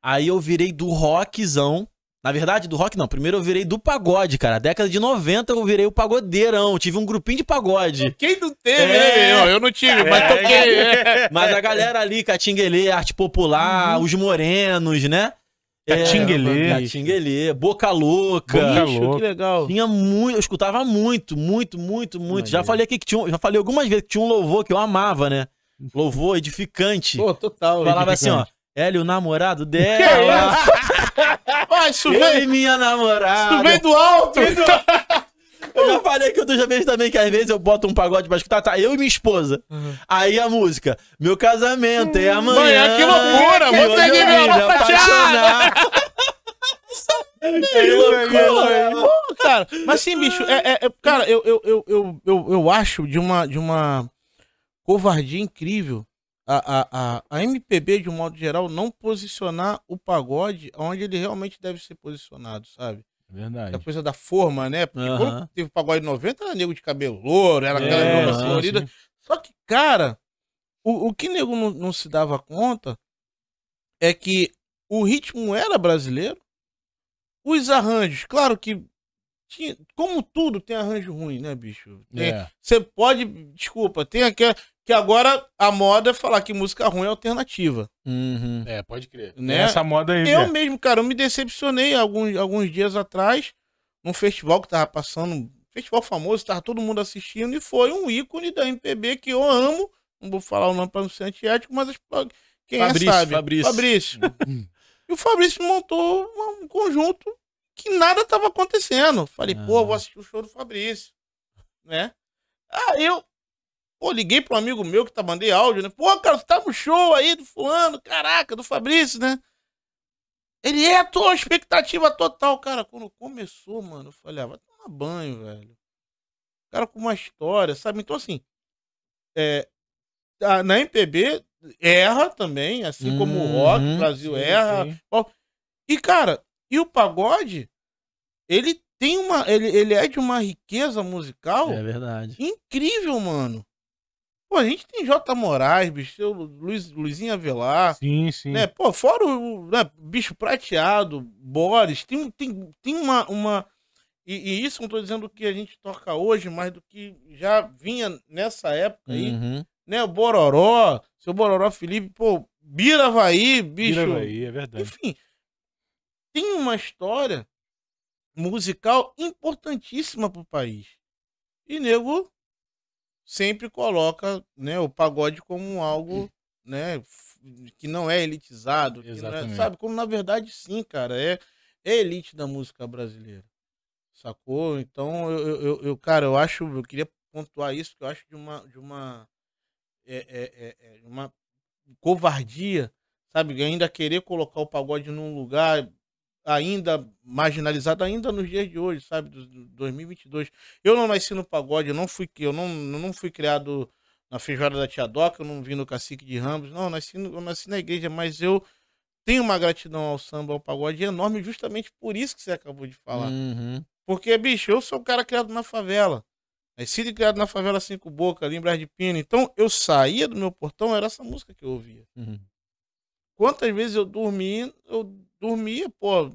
aí eu virei do rockzão. Na verdade, do rock não. Primeiro eu virei do pagode, cara. Década de 90 eu virei o pagodeirão. Tive um grupinho de pagode. Quem não teve, É. né? Eu não tive, mas É. toquei. é. Mas a galera ali, Catinguelê, Arte Popular, os Morenos, né? Catinguelê. É, Catinguelê, Boca Louca. Boca Bicho, louca. que legal. Tinha muito, eu escutava muito, muito, muito, muito. Já Maneiro. falei aqui que tinha, já falei algumas vezes que tinha um louvor que eu amava, né? Louvor edificante. Pô, total. Falava assim, ó. Hélio, o namorado dela. Ó, isso Eu vem, minha isso namorada. vem do alto. Eu já falei que outra vez também que às vezes eu boto um pagode pra escutar, tá? Eu e minha esposa. Aí a música, meu casamento é amanhã. Manhã, que loucura, E bota hoje aí, eu meu, papatear. apaixonar. É Que isso loucura. Cara, mas sim, bicho, é, é- é- cara, eu, eu, eu, eu, eu, eu acho de uma, de uma covardia incrível a, a, a, MPB, de um modo geral, não posicionar o pagode onde ele realmente deve ser posicionado, sabe? É Verdade. A coisa da forma, né? Porque Aham. quando teve o pagode 90, era nego de cabelo louro, era aquela É, roupa colorida. Só que, cara, o, o que nego não, não se dava conta é que o ritmo era brasileiro, os arranjos, claro que tinha, como tudo tem arranjo ruim, né, bicho? É. Você pode, desculpa, tem aquela que agora a moda é falar que música ruim é alternativa, Uhum. É, pode crer. Né? Tem Essa moda aí, Eu mesmo, cara, eu me decepcionei alguns, alguns dias atrás num festival que tava passando, um festival famoso, tava todo mundo assistindo e foi um ícone da MPB que eu amo, não vou falar o nome pra não ser antiético, mas as- Quem Fabrício, é sabe? Fabrício. Fabrício. e o Fabrício montou um conjunto que nada tava acontecendo. Falei, Ah. pô, vou assistir o show do Fabrício, né? Aí eu, pô, liguei pro amigo meu que tá mandei áudio, né? Pô, cara, você tá no show aí do fulano, caraca, do Fabrício, né? Ele é, tô, expectativa total. Cara, quando começou, mano, eu falei, ah, vai tomar banho, velho. Cara com uma história, sabe? Então, assim, é, a- na MPB erra também, assim como o rock, Uhum, o Brasil Sim, erra. sim. E, cara, e o pagode, ele tem uma. Ele, ele é de uma riqueza musical É verdade. incrível, mano. Pô, a gente tem J. Moraes, bicho, Luiz, Luizinho Avelar, Sim, sim. né? Pô, fora o né, Bicho Prateado, Boris, tem, tem, tem uma. uma e, e isso não tô dizendo que a gente toca hoje, mas do que já vinha nessa época aí, Uhum. né? O Bororó, seu Bororó Felipe, pô, Bira Havaí, bicho. Vira aí, é verdade. Enfim, tem uma história musical importantíssima pro país. E nego sempre coloca, né, o pagode como algo, né, que não é elitizado, não é- sabe? Como na verdade sim, cara, é é elite da música brasileira. Sacou? Então, eu, eu, eu- eu, cara, eu acho, eu queria pontuar isso, que eu acho de uma de uma é, é, é, é, uma covardia, sabe? Ainda querer colocar o pagode num lugar ainda marginalizado, ainda nos dias de hoje, sabe? Do, do 2022. Eu não nasci no pagode, eu não fui, eu não, não fui criado na feijoada da Tia Doca, eu não vim no Cacique de Ramos, não, eu nasci, no- eu nasci na igreja, mas eu tenho uma gratidão ao samba, ao pagode enorme, justamente por isso que você acabou de falar. Uhum. Porque, bicho, eu sou um cara criado na favela. Nascido e criado na favela Cinco Boca, ali em Brás de Pina. Então, eu saía do meu portão, era essa música que eu ouvia. Uhum. Quantas vezes eu dormi, eu dormia, pô,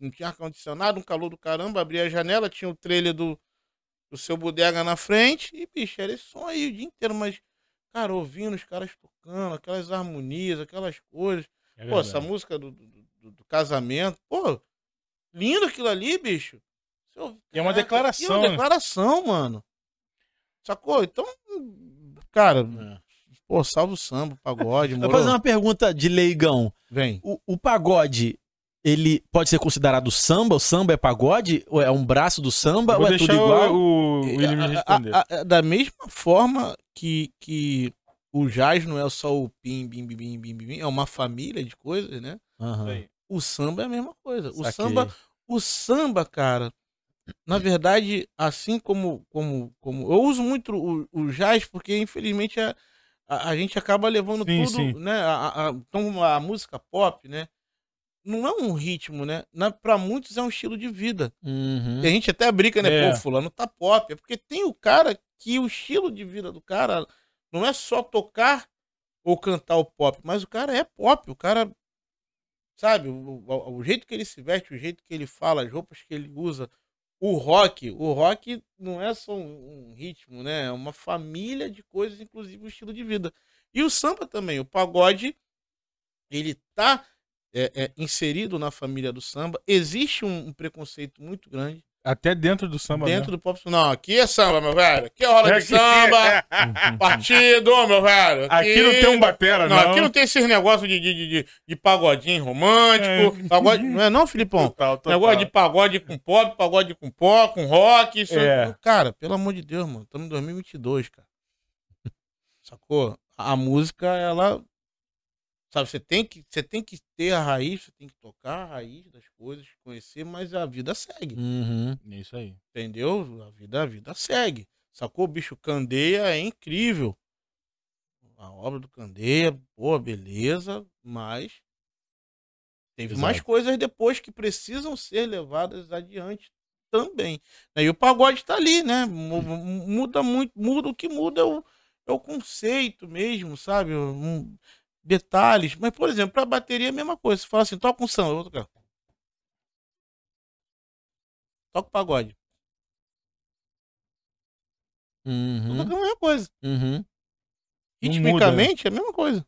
não tinha ar-condicionado, um calor do caramba, abria a janela, tinha o trailer do, do seu bodega na frente, e, bicho, era esse som aí o dia inteiro, mas, cara, ouvindo os caras tocando, aquelas harmonias, aquelas coisas. É Pô, essa música do, do, do- casamento, pô, lindo aquilo ali, bicho. E é uma declaração, é uma né? declaração, mano. Sacou? Então, cara, É. pô, salve o samba, o pagode, Eu vou fazer uma pergunta de leigão. Vem. O, o pagode, ele pode ser considerado samba? O samba é pagode? Ou é um braço do samba? Eu Ou é tudo deixar igual? o, o William me A- a- responder. a- a- da mesma forma que, que o jazz não é só o pim, bim, bim, bim, bim, bim, é uma família de coisas, né? Aí. O samba é a mesma coisa. O Saquei. samba, o samba, cara, na verdade, assim como como como eu uso muito o, o jazz porque infelizmente a, a, a gente acaba levando Sim, tudo, sim. né? A, a, então a música pop, né? Não é um ritmo, né? Na, pra muitos é um estilo de vida. Uhum. E a gente até brinca, né? É. Pô, fulano tá pop. É porque tem o cara que o estilo de vida do cara não é só tocar ou cantar o pop, mas o cara é pop. O cara, sabe, o, o- o jeito que ele se veste, o jeito que ele fala, as roupas que ele usa. O rock, o rock não é só um, um ritmo, né? É uma família de coisas, inclusive o estilo de vida. E o samba também, o pagode, ele tá é, é, inserido na família do samba. Existe um- um preconceito muito grande Até dentro do samba dentro do pop. Não, aqui é samba, meu velho. Aqui é rola de samba, partido, meu velho. Aqui não tem um batera, Não, não. aqui não tem esses negócios de, de, de, de- de pagodinho romântico. É. Pagode, não é não, Filipão? Total, total. Negócio de pagode com pop, pagode com pó, com rock. Isso... É. Cara, pelo amor de Deus, mano. Estamos em 2022, cara. Sacou? A música, ela. Sabe, você tem, que, você tem que ter a raiz, você tem que tocar a raiz das coisas, conhecer, mas a vida segue. Uhum. É Isso aí. Entendeu? A vida, a vida segue. Sacou? O bicho Candeia é incrível. A obra do Candeia, pô, beleza, mas teve Exato. mais coisas depois que precisam ser levadas adiante também. E o pagode tá ali, né? Mu- Muda muito, muda o que muda é o, é o conceito mesmo, sabe? Detalhes. Mas, por exemplo, pra bateria é a mesma coisa. Você fala assim, toca um samba, eu vou tocar. Toca o pagode. Tô Uhum. tocando a mesma coisa. Uhum. Não Ritmicamente é a mesma coisa.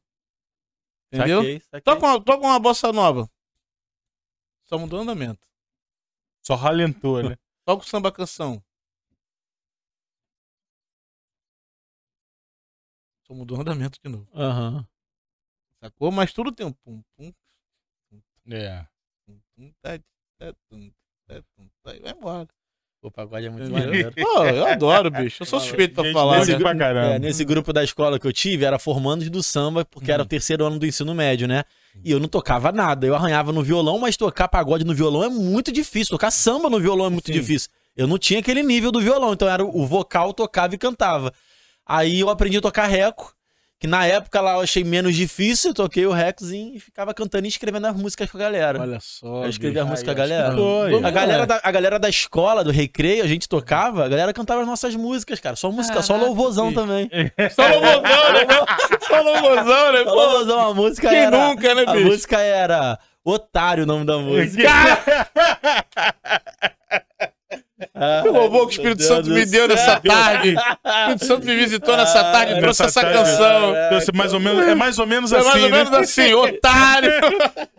Entendeu? Saquei, saquei. Toca uma, toca uma bossa nova. Só mudou o andamento. Só ralentou, né? Toca o samba canção. Só mudou o andamento de novo. Aham. Sacou? Mas tudo tem um pum, pum, É. pum, pum, tá, tá, tum, tá, tum, tá, e vai embora. O pagode é muito Entendeu? maneiro. Pô, eu adoro, bicho. Eu sou suspeito pra Gente falar, boa né? pra caramba. É, nesse grupo da escola que eu tive, era formandos do samba, porque era o terceiro ano do ensino médio, né? E eu não tocava nada. Eu arranhava no violão, mas tocar pagode no violão é muito difícil. Tocar samba no violão é muito Sim. difícil. Eu não tinha aquele nível do violão, então era o vocal, tocava e cantava. Aí eu aprendi a tocar reco, que na época lá eu achei menos difícil, eu toquei o recozinho e ficava cantando e escrevendo as músicas com a galera. Olha só. eu escrevi bicho. a música com a galera. Foi. A galera, da, a galera da escola, do recreio, a gente tocava, a galera cantava as nossas músicas, cara. Só música, só Caraca, louvorzão bicho. também. Só louvozão, né? Só louvozão, né? Só louvorzão, a música quem era... nunca, né, A bicho? música era Otário, o nome da música. Ah, Que louvor que o Espírito Santo me deu nessa tarde. O Espírito Santo me visitou nessa tarde, Ah, trouxe nessa essa canção. Então, mais ou menos, é mais ou menos É assim, mais ou né? menos assim, otário.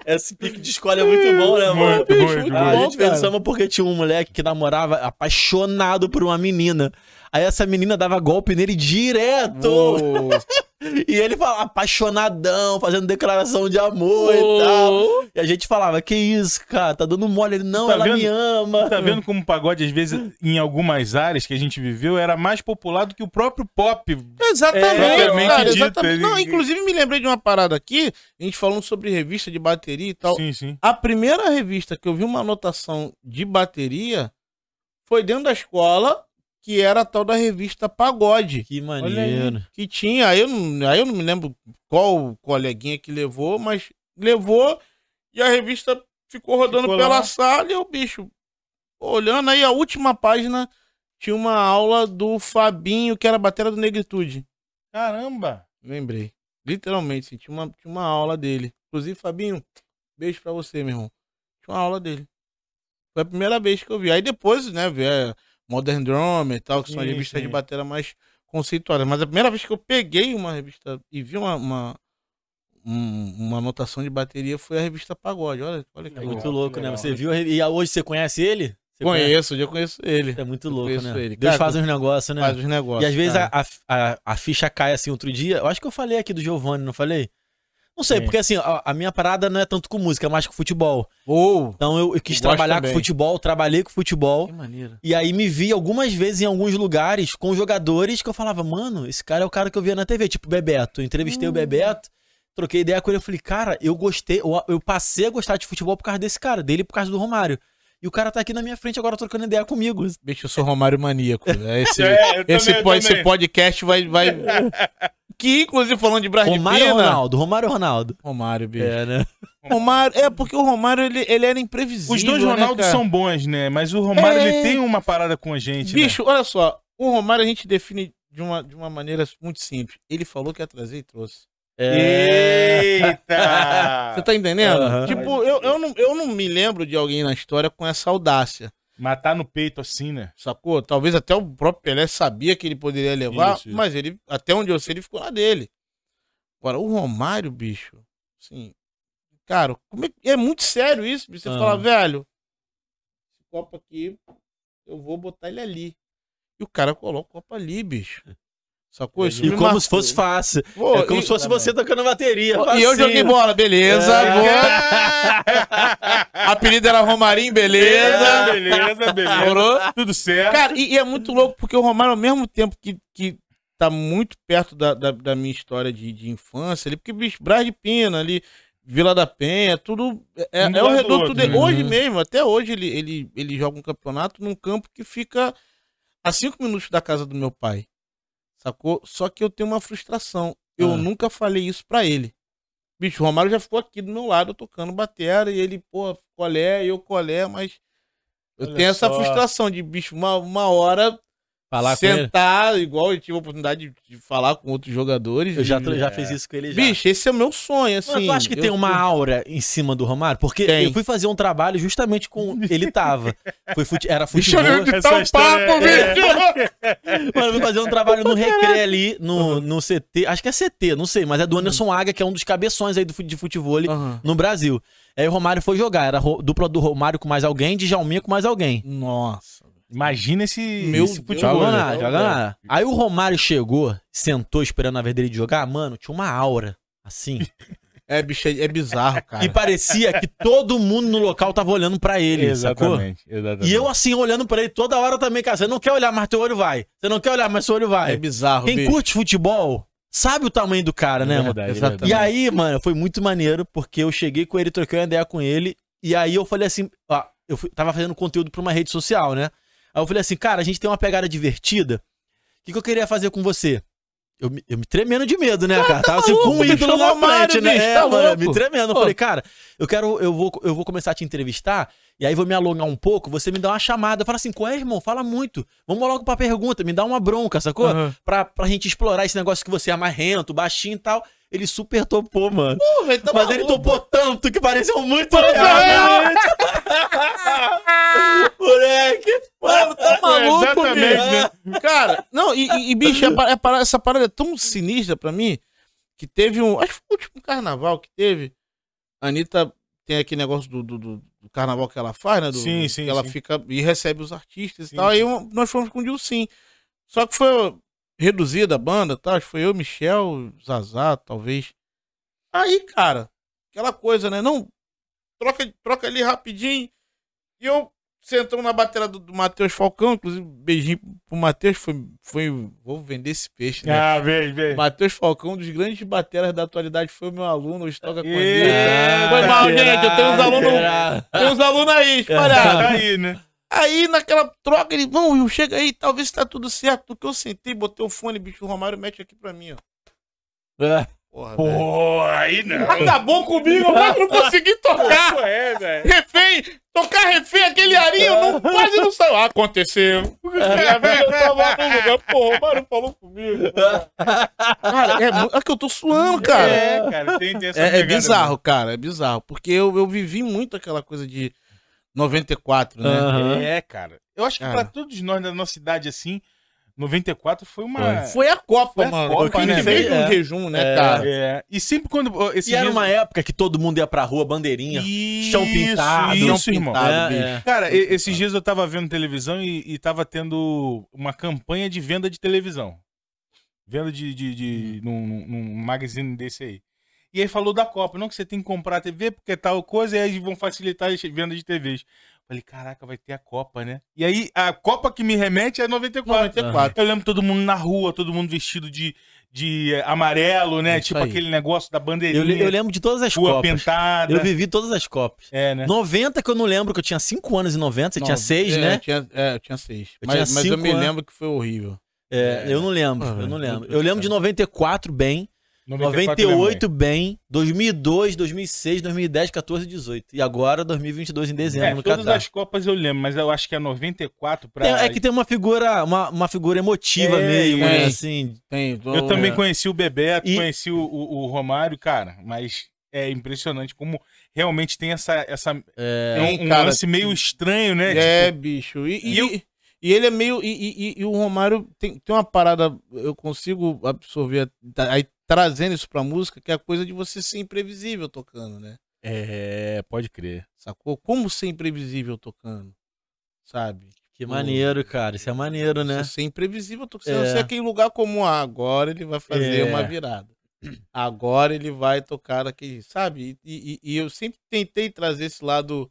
Esse pique de escola é muito bom, né, mano? Muito, muito, muito Ah, muito. a bom, gente fez cara. samba porque tinha um moleque que namorava apaixonado por uma menina. Aí essa menina dava golpe nele direto. E ele falava apaixonadão, fazendo declaração de amor e tal. E a gente falava, que isso, cara, tá dando mole. Ele, não, Tá ela vendo? me ama. Tá vendo como o pagode, às vezes, em algumas áreas que a gente viveu, era mais popular do que o próprio pop. Exatamente, É, cara, dito, exatamente. Não, inclusive me lembrei de uma parada aqui, a gente falando sobre revista de bateria e tal. Sim, sim. A primeira revista que eu vi uma anotação de bateria foi dentro da escola, que era a tal da revista Pagode. Que maneiro. Que tinha, aí eu, não, aí eu não me lembro qual coleguinha que levou, mas levou e a revista ficou rodando Ficou pela lá. sala e eu, bicho, olhando aí a última página, tinha uma aula do Fabinho, que era a bateria do Negritude. Caramba! Lembrei. Literalmente, tinha, uma, tinha uma aula dele. Inclusive, Fabinho, beijo pra você, meu irmão. Tinha uma aula dele. Foi a primeira vez que eu vi. Aí depois, né, a Modern Drummer e tal, que são Sim, revistas sim. de bateria mais conceituadas. Mas a primeira vez que eu peguei uma revista e vi uma, uma, um- uma anotação de bateria foi a revista Pagode. Olha, olha que É legal. muito louco, né? legal. Você viu? E hoje você conhece ele? Você conhece? Conheço, já conheço ele. É muito Eu louco, conheço né? ele. Deus Cara, faz uns negócios, né? Faz os negócios. E às vezes a, a, a ficha cai assim outro dia. Eu acho que eu falei aqui do Giovanni, não falei? Não sei, Sim. porque assim, a, a minha parada não é tanto com música, é mais com futebol. Ou. Então eu, eu quis Eu trabalhar também. com futebol, trabalhei com futebol. Que maneiro. E aí me vi algumas vezes em alguns lugares com jogadores que eu falava, mano, esse cara é o cara que eu via na TV, tipo o Bebeto. Eu entrevistei Hum. o Bebeto, troquei ideia com ele, eu falei, cara, eu gostei, eu, eu passei a gostar de futebol por causa desse cara, dele por causa do Romário. E o cara tá aqui na minha frente agora trocando ideia comigo. Bicho, eu sou Romário Maníaco. É Esse, É, eu esse, também, esse podcast vai, vai. Que, inclusive, falando de Brasília. Romário ou Ronaldo? Romário ou Ronaldo? Romário, bicho. É, né? Romário, é porque o Romário ele, ele era imprevisível. Os dois né, Ronaldos cara? são bons, né? Mas o Romário, É. ele tem uma parada com a gente, né? Bicho, olha só. O Romário a gente define de uma, de uma maneira muito simples. Ele falou que ia trazer e trouxe. Eita! Você tá entendendo? Aham. Tipo, eu, eu, não, eu não me lembro de alguém na história com essa audácia. Matar no peito assim, né? Sacou? Talvez até o próprio Pelé sabia que ele poderia levar, Isso, isso. mas ele, até onde eu sei, ele ficou na dele. Agora, o Romário, bicho, assim, cara, é, é muito sério isso, bicho. Você Aham. fala, velho, esse copo aqui, eu vou botar ele ali. E o cara coloca o copo ali, bicho. Sacou? Isso E como marcou. se fosse fácil. Pô, é como e- se fosse você tocando bateria. E eu joguei bola, beleza. É. boa. Apelido era Romarinho, beleza. beleza, beleza. Demorou? Tudo certo. Cara, e, e é muito louco, porque o Romário, ao mesmo tempo que, que tá muito perto da, da, da minha história de, de infância ali, porque, bicho, Brás de Pina ali, Vila da Penha, tudo. É, Um é do o reduto dele. né? Hoje Uhum. mesmo, até hoje, ele, ele, ele joga um campeonato num campo que fica a cinco minutos da casa do meu pai. Sacou? Só que eu tenho uma frustração. Eu Ah. nunca falei isso pra ele. Bicho, o Romário já ficou aqui do meu lado tocando batera e ele, pô, colé, eu colé, mas eu Olha tenho essa só. frustração de, bicho, uma, uma hora Falar sentar, igual eu tive a oportunidade de, de falar com outros jogadores. Eu já, e- já fiz isso com ele já. Bicho, esse é o meu sonho, assim. Mano, tu acha que eu tem uma aura em cima do Romário? Porque Tem. eu fui fazer um trabalho justamente com. Ele tava. Foi fute... Era Deixa futebol. eu editar Essa um história papo, é- bicho! Mano, eu fui fazer um trabalho no Recre ali, no, no CT. Acho que é CT, não sei, mas é do Anderson Águia, que é um dos cabeções aí do, de futebol Aham. no Brasil. Aí o Romário foi jogar. Era dupla do Romário com mais alguém, de Jalminha com mais alguém. Nossa. Imagina esse, Meu esse Deus. futebol. Joga Olha, nada, olha. joga nada. Aí o Romário chegou, sentou esperando a vez dele de jogar. Mano, tinha uma aura, assim. É, bicho, é, é bizarro, cara. E parecia que todo mundo no local tava olhando pra ele, sacou? Exatamente, exatamente. E eu assim, olhando pra ele toda hora também, cara. Você não quer olhar, mas teu olho vai. Você não quer olhar, mas seu olho vai. É bizarro, Quem bicho. curte futebol sabe o tamanho do cara, né? mano? Verdade, Exatamente. E aí, mano, foi muito maneiro, porque eu cheguei com ele, troquei uma ideia com ele, e aí eu falei assim, ó, eu fui- tava fazendo conteúdo pra uma rede social, né? Aí eu falei assim, cara, a gente tem uma pegada divertida, o que, que eu queria fazer com você? Eu, me- eu me tremendo de medo, né, cara? Tava assim, com um ídolo bicho, na é frente, né? bicho, É, tá mano, louco. me tremendo. Eu falei, cara, eu quero, eu vou, eu vou começar a te entrevistar, e aí vou me alongar um pouco, você me dá uma chamada. Fala assim, qual é, irmão? Fala muito. Vamos logo pra pergunta, me dá uma bronca, sacou? Aham. Pra, pra gente explorar esse negócio que você é marrento, baixinho e tal. Ele super topou, mano. Pô, velho, tá Mas ele topou tanto que pareceu muito é. real. Moleque, mano, tá maluco, exatamente, bicho. né? Cara, não, e, e- bicho, é é essa parada é tão sinistra pra mim que teve um. Acho que foi o último carnaval que teve. A Anitta tem aquele negócio do, do, do- do carnaval que ela faz, né? Do, Sim, sim, Que ela sim. fica e recebe os artistas Sim, e tal. Aí sim. um- nós fomos com o Dilcim. Só que foi reduzida a banda, tá? Acho que foi eu, Michel, Zazá, talvez. Aí, cara, aquela coisa, né? Não, troca, troca ali rapidinho. E eu sentamos na bateria do, do Matheus Falcão, inclusive, beijinho pro Matheus, foi, foi. Vou vender esse peixe, né? Ah, vem, vem. Matheus Falcão, um dos grandes bateras da atualidade, foi o meu aluno, hoje toca com Eita, Foi mal, gente, eu tenho uns alunos. Tem uns alunos aí, Tá espalhados. aí, né? Aí, naquela troca, ele, não, Will, chega aí, talvez tá tudo certo. Do que eu sentei, botei o fone, bicho, o Romário mete aqui pra mim, ó. É. Porra. Pô, aí não. Acabou comigo, eu não consegui tocar. É, velho. refém, tocar refém, aquele arinho, não, quase não saiu. Ah, aconteceu. É, velho, eu tava no lugar, pô, o Romário falou comigo. Cara, é, é que eu tô suando, cara. É, cara, tem, tem essa É, é bizarro, cara, é bizarro. Porque eu, eu vivi muito aquela coisa de 94, né? Mesmo. É, cara. Eu acho que Cara. pra todos nós da nossa idade, assim, 94 foi uma... Foi a Copa, Foi a mano. Copa, Porque né, fez velho? um É. jejum, né, É. cara? É, e sempre quando... Esse E era uma época que todo mundo ia pra rua, bandeirinha. Isso, chão pintado. Isso, Chão irmão. pintado, É, bicho. é. Cara, e- esses dias eu tava vendo televisão e, e tava tendo uma campanha de venda de televisão. Venda de, de, de num, num- num magazine desse aí. E aí falou da Copa, não que você tem que comprar a TV porque tal coisa, e aí vão facilitar a venda de TVs. Falei, caraca, vai ter a Copa, né? E aí a Copa que me remete é 94. 94. Eu lembro todo mundo na rua, todo mundo vestido de, de eh, amarelo, né? Isso tipo aí. aquele negócio da Eu, bandeirinha. le- eu lembro de todas as rua Copas. pintada. Eu vivi todas as Copas. É, né? 90 que eu não lembro, que eu tinha 5 anos em 90, você tinha 6, é, né? Eu tinha, é, eu tinha seis. Eu mas tinha mas eu me anos. lembro que foi horrível. É, eu não lembro, Ah, eu não lembro. Eu lembro de 94 bem, 94 eu lembro, 98 bem, 2002, 2006, 2010, 14, 18. E agora 2022 em dezembro É, no todas Catar. as Copas eu lembro, mas eu acho que é 94 pra. Tem- é que tem uma figura, uma, uma figura emotiva É, mesmo, é. né? Assim, Tem, tô- Eu também é. conheci o Bebeto, E- conheci o, o- o Romário, cara, mas é impressionante como realmente tem essa. essa é, é um, um cara, lance meio estranho, né? É, Tipo, bicho. E, e e, eu- e ele é meio. E, e- e- o Romário tem, tem uma parada, eu consigo absorver, aí trazendo isso pra música, que é a coisa de você ser imprevisível tocando, né? é, pode crer. Sacou? Como ser imprevisível tocando? Sabe? que maneiro, cara. Isso é maneiro, né? Você ser imprevisível tocando. É. Você é aquele lugar como ah, agora ele vai fazer É. uma virada. Agora ele vai tocar aquele, sabe? E, e- e eu sempre tentei trazer esse lado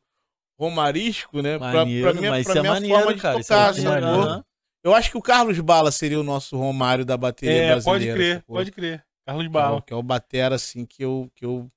romarístico, né? Pra, Maneiro, pra minha, mas pra isso é minha maneiro, forma de cara. Isso é tocar, maneiro. Aham. Eu acho que o Carlos Bala seria o nosso Romário da bateria É, pode brasileira. crer, sacou? pode crer. Carlos é Bala. Que é o batera, assim, que eu, que eu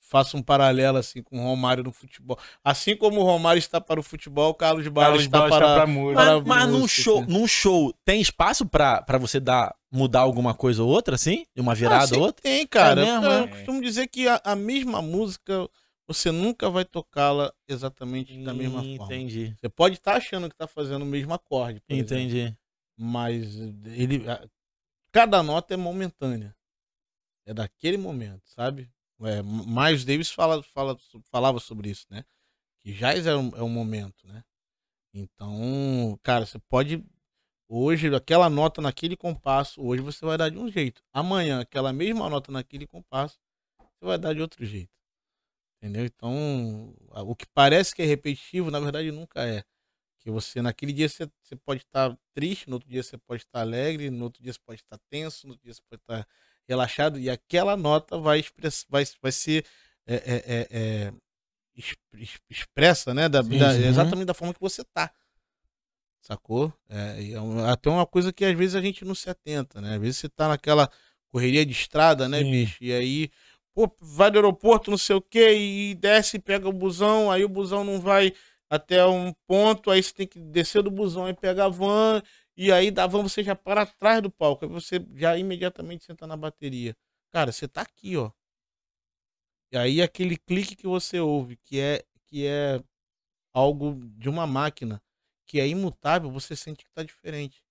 faço um paralelo, assim, com o Romário no futebol. Assim como o Romário está para o futebol, o Carlos Bala Carlos está Bala para... está pra música. Mas, Para mas num show, né? num show, tem espaço pra, pra você dar, mudar alguma coisa ou outra, assim? Uma Ah, virada sempre ou outra? Tem, cara. É mesmo, eu é? costumo dizer que a, a mesma música, você nunca vai tocá-la exatamente da mesma forma. Entendi, Você pode estar achando que está fazendo o mesmo acorde, por exemplo, entendi. mas ele, cada nota é momentânea. É daquele momento, sabe? É, Miles Davis fala, fala, falava sobre isso, né? Que jazz é um, é um momento, né? Então, cara, você pode. Hoje, aquela nota naquele compasso, hoje você vai dar de um jeito. Amanhã, aquela mesma nota naquele compasso, você vai dar de outro jeito. Entendeu? Então, o que parece que é repetitivo, na verdade nunca é. Que você, naquele dia, você, você pode estar triste, no outro dia você pode estar alegre, no outro dia você pode estar tenso, no outro dia você pode estar relaxado e aquela nota vai, express, vai, vai ser é, é, é, é exp- expressa, né? Da, Sim, da- sim. exatamente da forma que você tá. Sacou? É, é um- até uma coisa que às vezes a gente não se atenta, né? Às vezes você tá naquela correria de estrada, né, Sim. bicho? E aí, pô, vai do aeroporto, não sei o quê, e desce pega o busão, aí o busão não vai até um ponto, aí você tem que descer do busão e pegar a van, e aí da van você já para atrás do palco, aí você já imediatamente senta na bateria. Cara, você tá aqui, ó. E aí aquele clique que você ouve, que é que é algo de uma máquina, que é imutável, você sente que tá diferente.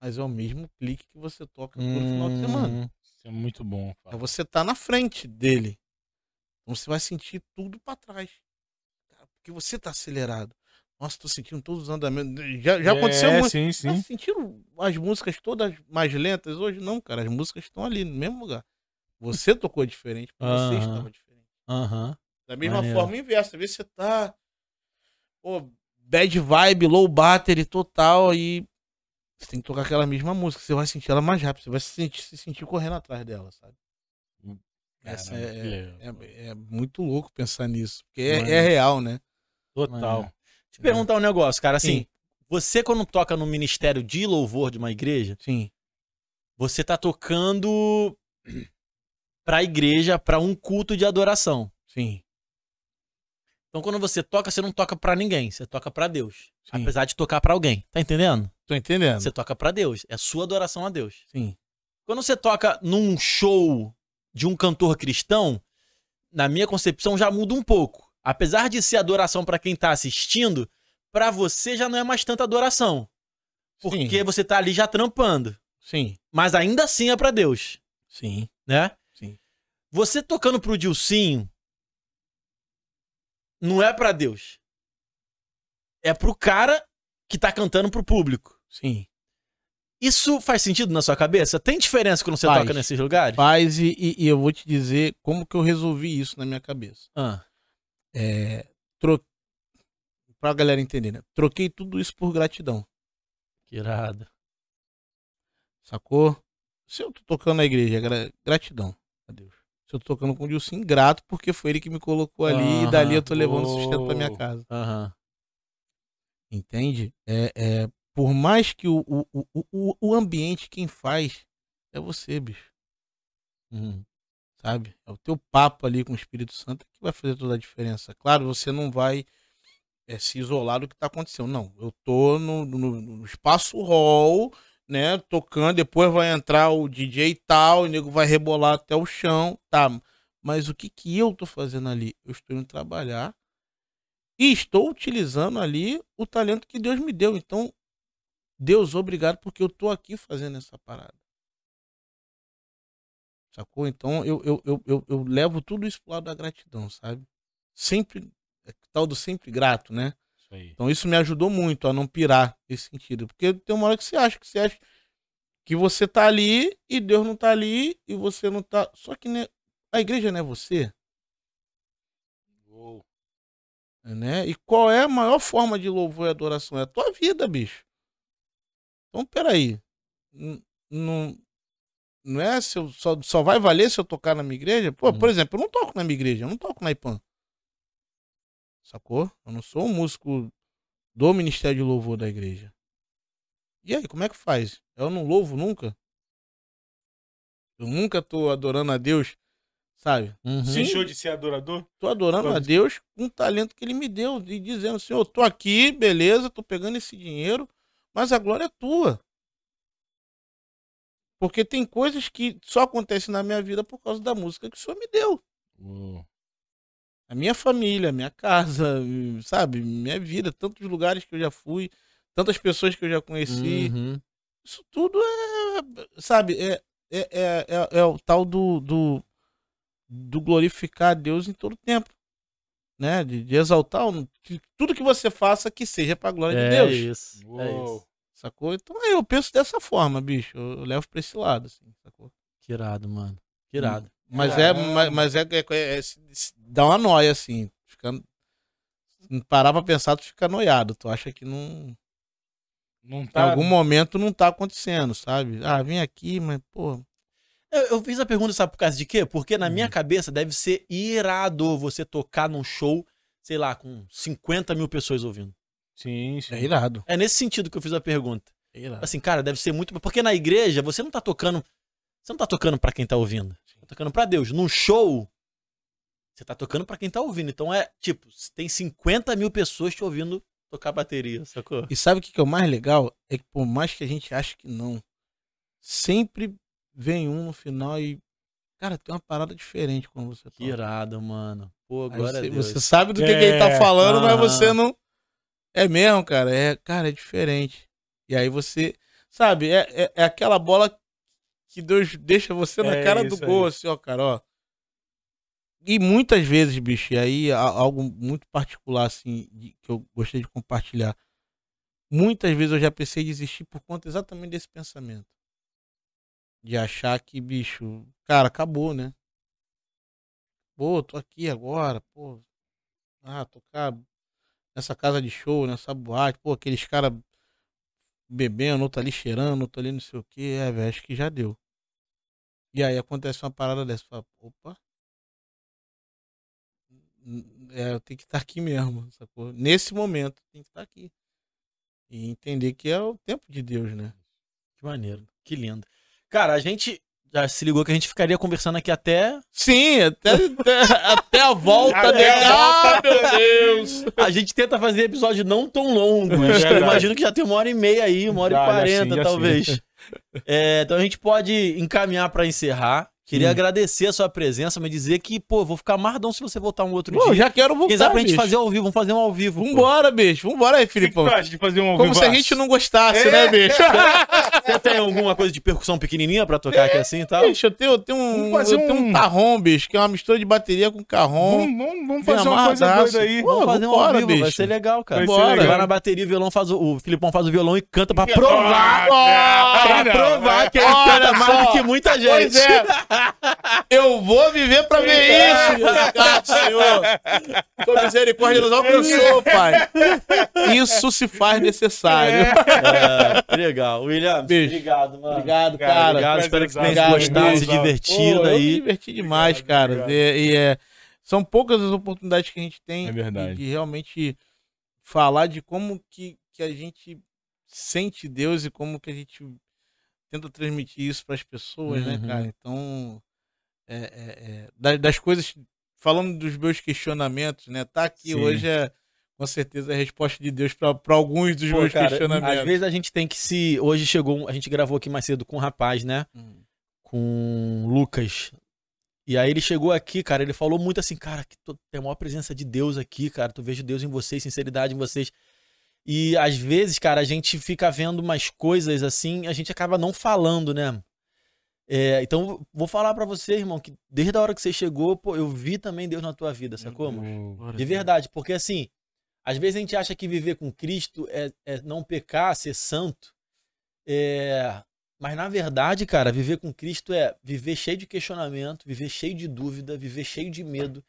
Mas é o mesmo clique que você toca todo final de semana. Hum, Isso é muito bom. É Fábio. você tá na frente dele. Então você vai sentir tudo pra trás. Cara, porque você tá acelerado. Nossa, tô sentindo todos os andamentos. Já, já aconteceu é, muito. Sim, sim. sentiram as músicas todas mais lentas hoje? Não, cara. As músicas estão ali no mesmo lugar. Você tocou diferente, porque você Aham. estava diferente. Aham. Da mesma Maneiro. forma inversa. Às vezes você tá. Pô, bad vibe, low battery total. E você tem que tocar aquela mesma música. Você vai sentir ela mais rápido. Você vai se sentir, se sentir correndo atrás dela, sabe? Essa é, legal. é, é muito louco pensar nisso. Porque é, é real, né? Total. Te perguntar um negócio, cara, assim, Sim. você quando toca no ministério de louvor de uma igreja, Sim. você tá tocando pra igreja, pra um culto de adoração. Sim. Então quando você toca, você não toca pra ninguém, você toca pra Deus. Sim. Apesar de tocar pra alguém, tá entendendo? Tô entendendo. Você toca pra Deus, é sua adoração a Deus. Sim. Quando você toca num show de um cantor cristão, na minha concepção já muda um pouco. Apesar de ser adoração pra quem tá assistindo, pra você já não é mais tanta adoração, porque Sim. você tá ali já trampando. Sim. Mas ainda assim é pra Deus, Sim. né? Sim. Você tocando pro Dilcinho não é pra Deus. É pro cara que tá cantando pro público. Sim. Isso faz sentido na sua cabeça? Tem diferença quando você Faz. toca nesses lugares? Faz e, e- e eu vou te dizer como que eu resolvi isso na minha cabeça. Ah, É, tro... Pra galera entender, né? Troquei tudo isso por gratidão. que irado. Sacou? Se eu tô tocando na igreja, gra- gratidão a Deus. Se eu tô tocando com o Dilson, grato porque foi ele que me colocou ali e dali eu tô levando sustento pra minha casa. Aham. Entende? É, é, por mais que o, o, o, o, o ambiente, quem faz, é você, bicho. Uhum. Sabe? É o teu papo ali com o Espírito Santo que vai fazer toda a diferença. Claro, você não vai é, se isolar do que tá acontecendo. Não, eu tô no, no, no espaço hall, né? Tocando, depois vai entrar o DJ e tal, o nego vai rebolar até o chão. Tá, mas o que que eu tô fazendo ali? Eu estou indo trabalhar e estou utilizando ali o talento que Deus me deu. Então, Deus, obrigado porque eu tô aqui fazendo essa parada. Sacou? Então eu, eu, eu, eu, eu levo tudo isso pro lado da gratidão, sabe? Sempre, é tal do sempre grato, né? Isso aí. Então isso me ajudou muito a não pirar nesse sentido. Porque tem uma hora que você acha que você acha que você tá ali e Deus não tá ali e você não tá. Só que né, a igreja não é você, Uou. né? E qual é a maior forma de louvor e adoração? É a tua vida, bicho. Então, peraí. Não, não é se eu, só, só vai valer se eu tocar na minha igreja? Pô, Hum. por exemplo, eu não toco na minha igreja, eu não toco na IPAM. Sacou? Eu não sou um músico do Ministério de Louvor da igreja. E aí, como é que faz? Eu não louvo nunca? Eu nunca tô adorando a Deus, sabe? Uhum. Sim. Deixou de ser adorador? Tô adorando a Pode. Deus com o talento que ele me deu e dizendo, Senhor, eu tô aqui, beleza, tô pegando esse dinheiro, mas a glória é tua. Porque tem coisas que só acontecem na minha vida por causa da música que o Senhor me deu. Uou. A minha família, a minha casa, sabe? Minha vida, tantos lugares que eu já fui, tantas pessoas que eu já conheci. Uhum. Isso tudo é, sabe, é, é, é, é, é o tal do, do, do glorificar a Deus em todo tempo. Né? De, de exaltar o- que tudo que você faça que seja pra glória É de Deus. isso. É isso. Sacou? Então aí eu penso dessa forma, bicho. Eu, eu levo pra esse lado, assim, sacou? Que irado, mano. Que irado. Mas é, mas, mas é, é, é- é- dá uma noia, assim. Fica, parar pra pensar, tu fica noiado. Tu acha que não. Não Em tá. algum momento não tá acontecendo, sabe? Ah, vem aqui, mas, pô. Eu, eu fiz a pergunta, sabe por causa de quê? Porque na Hum. minha cabeça deve ser irado você tocar num show, sei lá, com 50 mil pessoas ouvindo. Sim, sim. É irado. É nesse sentido que eu fiz a pergunta. É irado. Assim, cara, deve ser muito. Porque na igreja você não tá tocando. Você não tá tocando pra quem tá ouvindo. Você tá tocando pra Deus. Num show, você tá tocando pra quem tá ouvindo. Então é, tipo, tem 50 mil pessoas te ouvindo tocar bateria, sacou? E sabe o que, que é o mais legal? É que por mais que a gente ache que não, sempre vem um no final e. Cara, tem uma parada diferente quando você Que toca. irado, mano. Pô, Aí glória você, você sabe do que, que ele tá É, falando, mas aham. você não. É mesmo, cara. É, cara, é diferente. E aí você. Sabe, é, é, é aquela bola que Deus deixa você na É cara do gol, aí. assim, ó, cara, ó. E muitas vezes, bicho, e aí algo muito particular, assim, de- que eu gostei de compartilhar. Muitas vezes eu já pensei em desistir por conta exatamente desse pensamento. De achar que, bicho, cara, acabou, né? Pô, tô aqui agora, pô. Ah, tocar nessa casa de show, nessa boate, pô, aqueles caras bebendo, outro ali cheirando, outro ali não sei o que, é, velho, acho que já deu. E aí acontece uma parada dessa, fala, opa. É, eu tenho que estar aqui mesmo, sacou? Nesse momento, tem que estar aqui. E entender que é o tempo de Deus, né? Que maneiro. Que lindo. Cara, a gente já se ligou que a gente ficaria conversando aqui até. Sim, até, até, até a volta Até dele. Ah, meu Deus! A gente tenta fazer episódios não tão longos. É então, eu imagino que já tem uma hora e meia aí, uma hora Já, e quarenta, sim, já talvez. É, então a gente pode encaminhar pra encerrar. Queria Sim. agradecer a sua presença, mas dizer que, pô, vou ficar mardão se você voltar um outro Pô, dia. já quero voltar, Quem sabe pra gente fazer ao vivo, vamos fazer um ao vivo. pô. Vambora, bicho. Vambora aí, O que que Filipão. de fazer um ao Como se a gente não gostasse, É. né, bicho? Você tem alguma coisa de percussão pequenininha pra tocar aqui assim e tal? Bicho, eu tenho, eu tenho um, Vamos fazer eu tenho um um- tarrom, bicho, que é uma mistura de bateria com carrom. Vamos, vamos, vamos fazer uma coisa doida aí. Pô, Vamos fazer um ao vivo, vai bicho. ser legal, cara. Vai Bora. Vai legal. na bateria, o violão faz o, o Filipão faz o violão e canta pra provar. Ah, Pra provar que ele canta mais do que muita gente. Pois é. Eu vou viver pra ver isso, Deus, Senhor. Tua misericórdia nos alcançou, Pai. Isso se faz necessário. É, legal. William, obrigado, mano. Obrigado, Cara. Obrigado, espero que você tenha Obrigado, gostado, se obrigado. divertido Pô, Eu me aí. diverti demais, Obrigado, cara. obrigado. E, e é, são poucas as oportunidades que a gente tem É de, de realmente falar de como que, que a gente sente Deus e como que a gente tenta transmitir isso para as pessoas, né, Uhum. cara? Então, é, é, é, das, das coisas, falando dos meus questionamentos, né? Tá aqui Sim. hoje é com certeza a resposta de Deus para alguns dos Pô, meus cara, questionamentos. às vezes a gente tem que se. Hoje chegou. A gente gravou aqui mais cedo com um rapaz, né? Hum. Com Lucas. E aí ele chegou aqui, cara. Ele falou muito assim, cara, que tu- tem a maior presença de Deus aqui, cara. Tu vejo Deus em vocês, sinceridade em vocês. E às vezes, cara, a gente fica vendo umas coisas assim, a gente acaba não falando, né? É, então, vou falar pra você, irmão, que desde a hora que você chegou, pô, eu vi também Deus na tua vida, sacou, mano? De verdade, porque assim, às vezes a gente acha que viver com Cristo é, é não pecar, ser santo. É... Mas na verdade, cara, viver com Cristo é viver cheio de questionamento, viver cheio de dúvida, viver cheio de medo,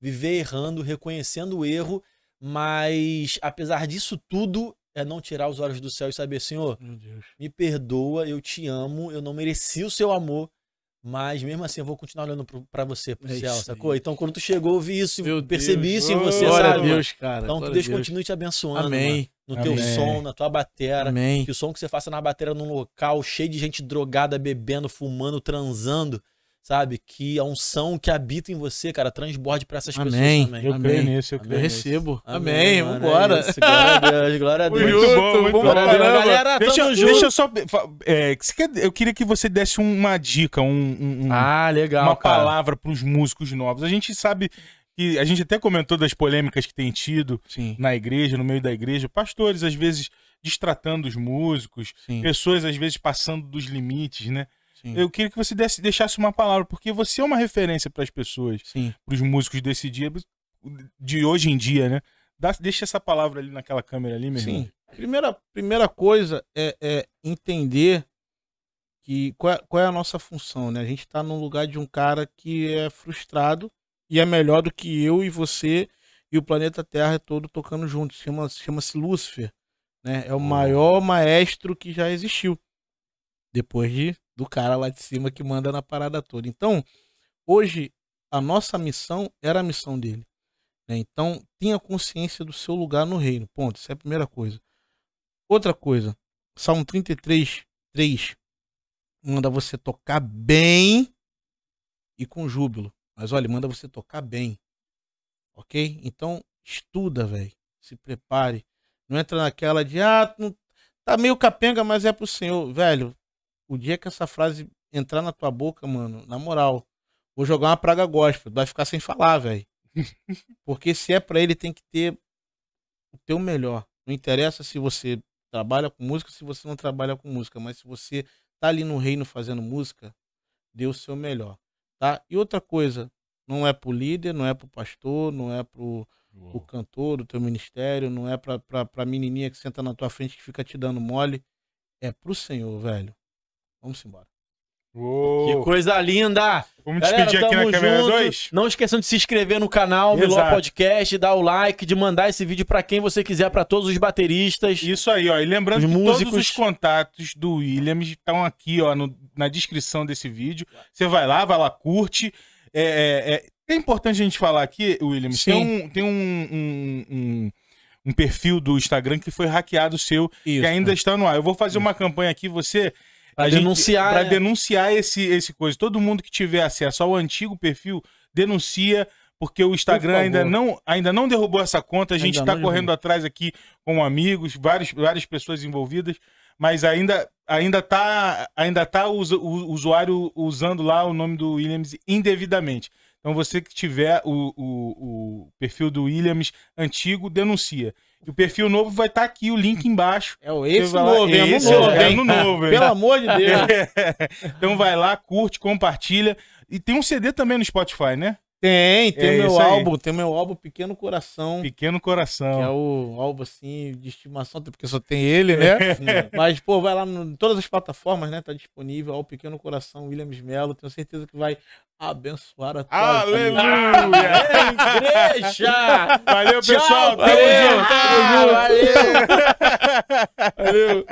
viver errando, reconhecendo o erro, mas apesar disso tudo, é não tirar os olhos do céu e saber, Senhor, me perdoa, eu te amo, eu não mereci o seu amor, mas mesmo assim eu vou continuar olhando pra você, pro É céu, isso sacou? Então quando tu chegou, eu vi isso, Meu percebi Deus. isso em você, Glória sabe? a? Deus, cara. Então que Deus Deus. continue te abençoando, Amém. mano, no teu Amém. som, na tua batera. Amém. Que o som que você faça na batera num local cheio de gente drogada, bebendo, fumando, transando, sabe? Que a unção que habita em você, cara, transborde pra essas Amém. pessoas também. Eu Amém. creio nisso, eu. Eu creio nisso. recebo. Amém, Amém. mano, Vambora. é glória a Deus, glória a Deus. Muito bom, muito Vamos bom. Galera, Deixa, tamo deixa eu só. é, eu queria que você desse uma dica, um, um- Ah, legal, uma cara. palavra para os músicos novos. A gente sabe que a gente até comentou das polêmicas que tem tido Sim, na igreja, no meio da igreja, pastores às vezes destratando os músicos, sim, pessoas às vezes passando dos limites, né? Sim. Eu queria que você desse, deixasse uma palavra, porque você é uma referência para as pessoas, para os músicos desse dia, de hoje em dia, né? Dá- deixa essa palavra ali naquela câmera ali, meu irmão. Sim. Primeira, primeira coisa é, é entender que qual é, qual é a nossa função, né? A gente tá num lugar de um cara que é frustrado e é melhor do que eu e você e o planeta Terra todo tocando juntos. Chama, chama-se Lúcifer, né? É o maior maestro que já existiu. Depois de, do cara lá de cima que manda na parada toda. Então, hoje, a nossa missão era a missão dele. né? Então, tenha consciência do seu lugar no reino. Ponto. Essa é a primeira coisa. Outra coisa, Salmo 33, 3 manda você tocar bem e com júbilo. Mas olha, manda você tocar bem. Ok? Então, estuda, velho. Se prepare. Não entra naquela de, ah, tá meio capenga, mas é pro Senhor. Velho, o dia que essa frase entrar na tua boca, mano, na moral, vou jogar uma praga gospel. Vai ficar sem falar, velho. Porque se é pra ele, tem que ter o teu melhor. Não interessa se você trabalha com música, se você não trabalha com música, mas se você tá ali no reino fazendo música, dê o seu melhor, tá? E outra coisa, não é pro líder, não é pro pastor, não é pro o cantor do teu ministério, não é pra, pra, pra menininha que senta na tua frente que fica te dando mole, é pro Senhor, velho. Vamos embora. Uou. Que coisa linda! Vamos Galera, despedir aqui na câmera junto. 2? Não esqueçam de se inscrever no canal Miló. Podcast, dar o like, de mandar esse vídeo pra quem você quiser, pra todos os bateristas. Isso aí, ó. E lembrando que músicos- todos os contatos do Williams estão aqui, ó, no- na descrição desse vídeo. Você vai lá, vai lá, curte. É, é, é- é importante a gente falar aqui, Williams, Sim. tem, um, tem um, um, um- um perfil do Instagram que foi hackeado seu, Isso. que ainda está no ar. Eu vou fazer uma campanha aqui, você... A denunciar, pra né? denunciar esse, esse coisa. Todo mundo que tiver acesso ao antigo perfil, denuncia, porque o Instagram favor. ainda não, ainda não derrubou essa conta. A gente está correndo atrás aqui com amigos, vários, várias pessoas envolvidas, mas ainda ainda tá, ainda tá o, o usuário usando lá o nome do Williams indevidamente. Então você que tiver o, o, o perfil do Williams antigo, denuncia. E o perfil novo vai estar aqui, o link embaixo. É o esse vai lá, novo, hein? esse novo, é ano novo? Pelo amor de Deus. então vai lá, curte, compartilha. E tem um CD também no Spotify, né? Tem, tem É meu álbum, tem meu álbum Pequeno Coração, Pequeno que é Coração. o álbum assim de estimação, porque só tem ele, né? Mas, pô, vai lá em todas as plataformas, né? Tá disponível, ó, o Pequeno Coração, Williams Melo, tenho certeza que vai abençoar a tua. Aleluia! Igreja! Valeu, pessoal. Tchau, valeu, junto. tamo junto. Valeu.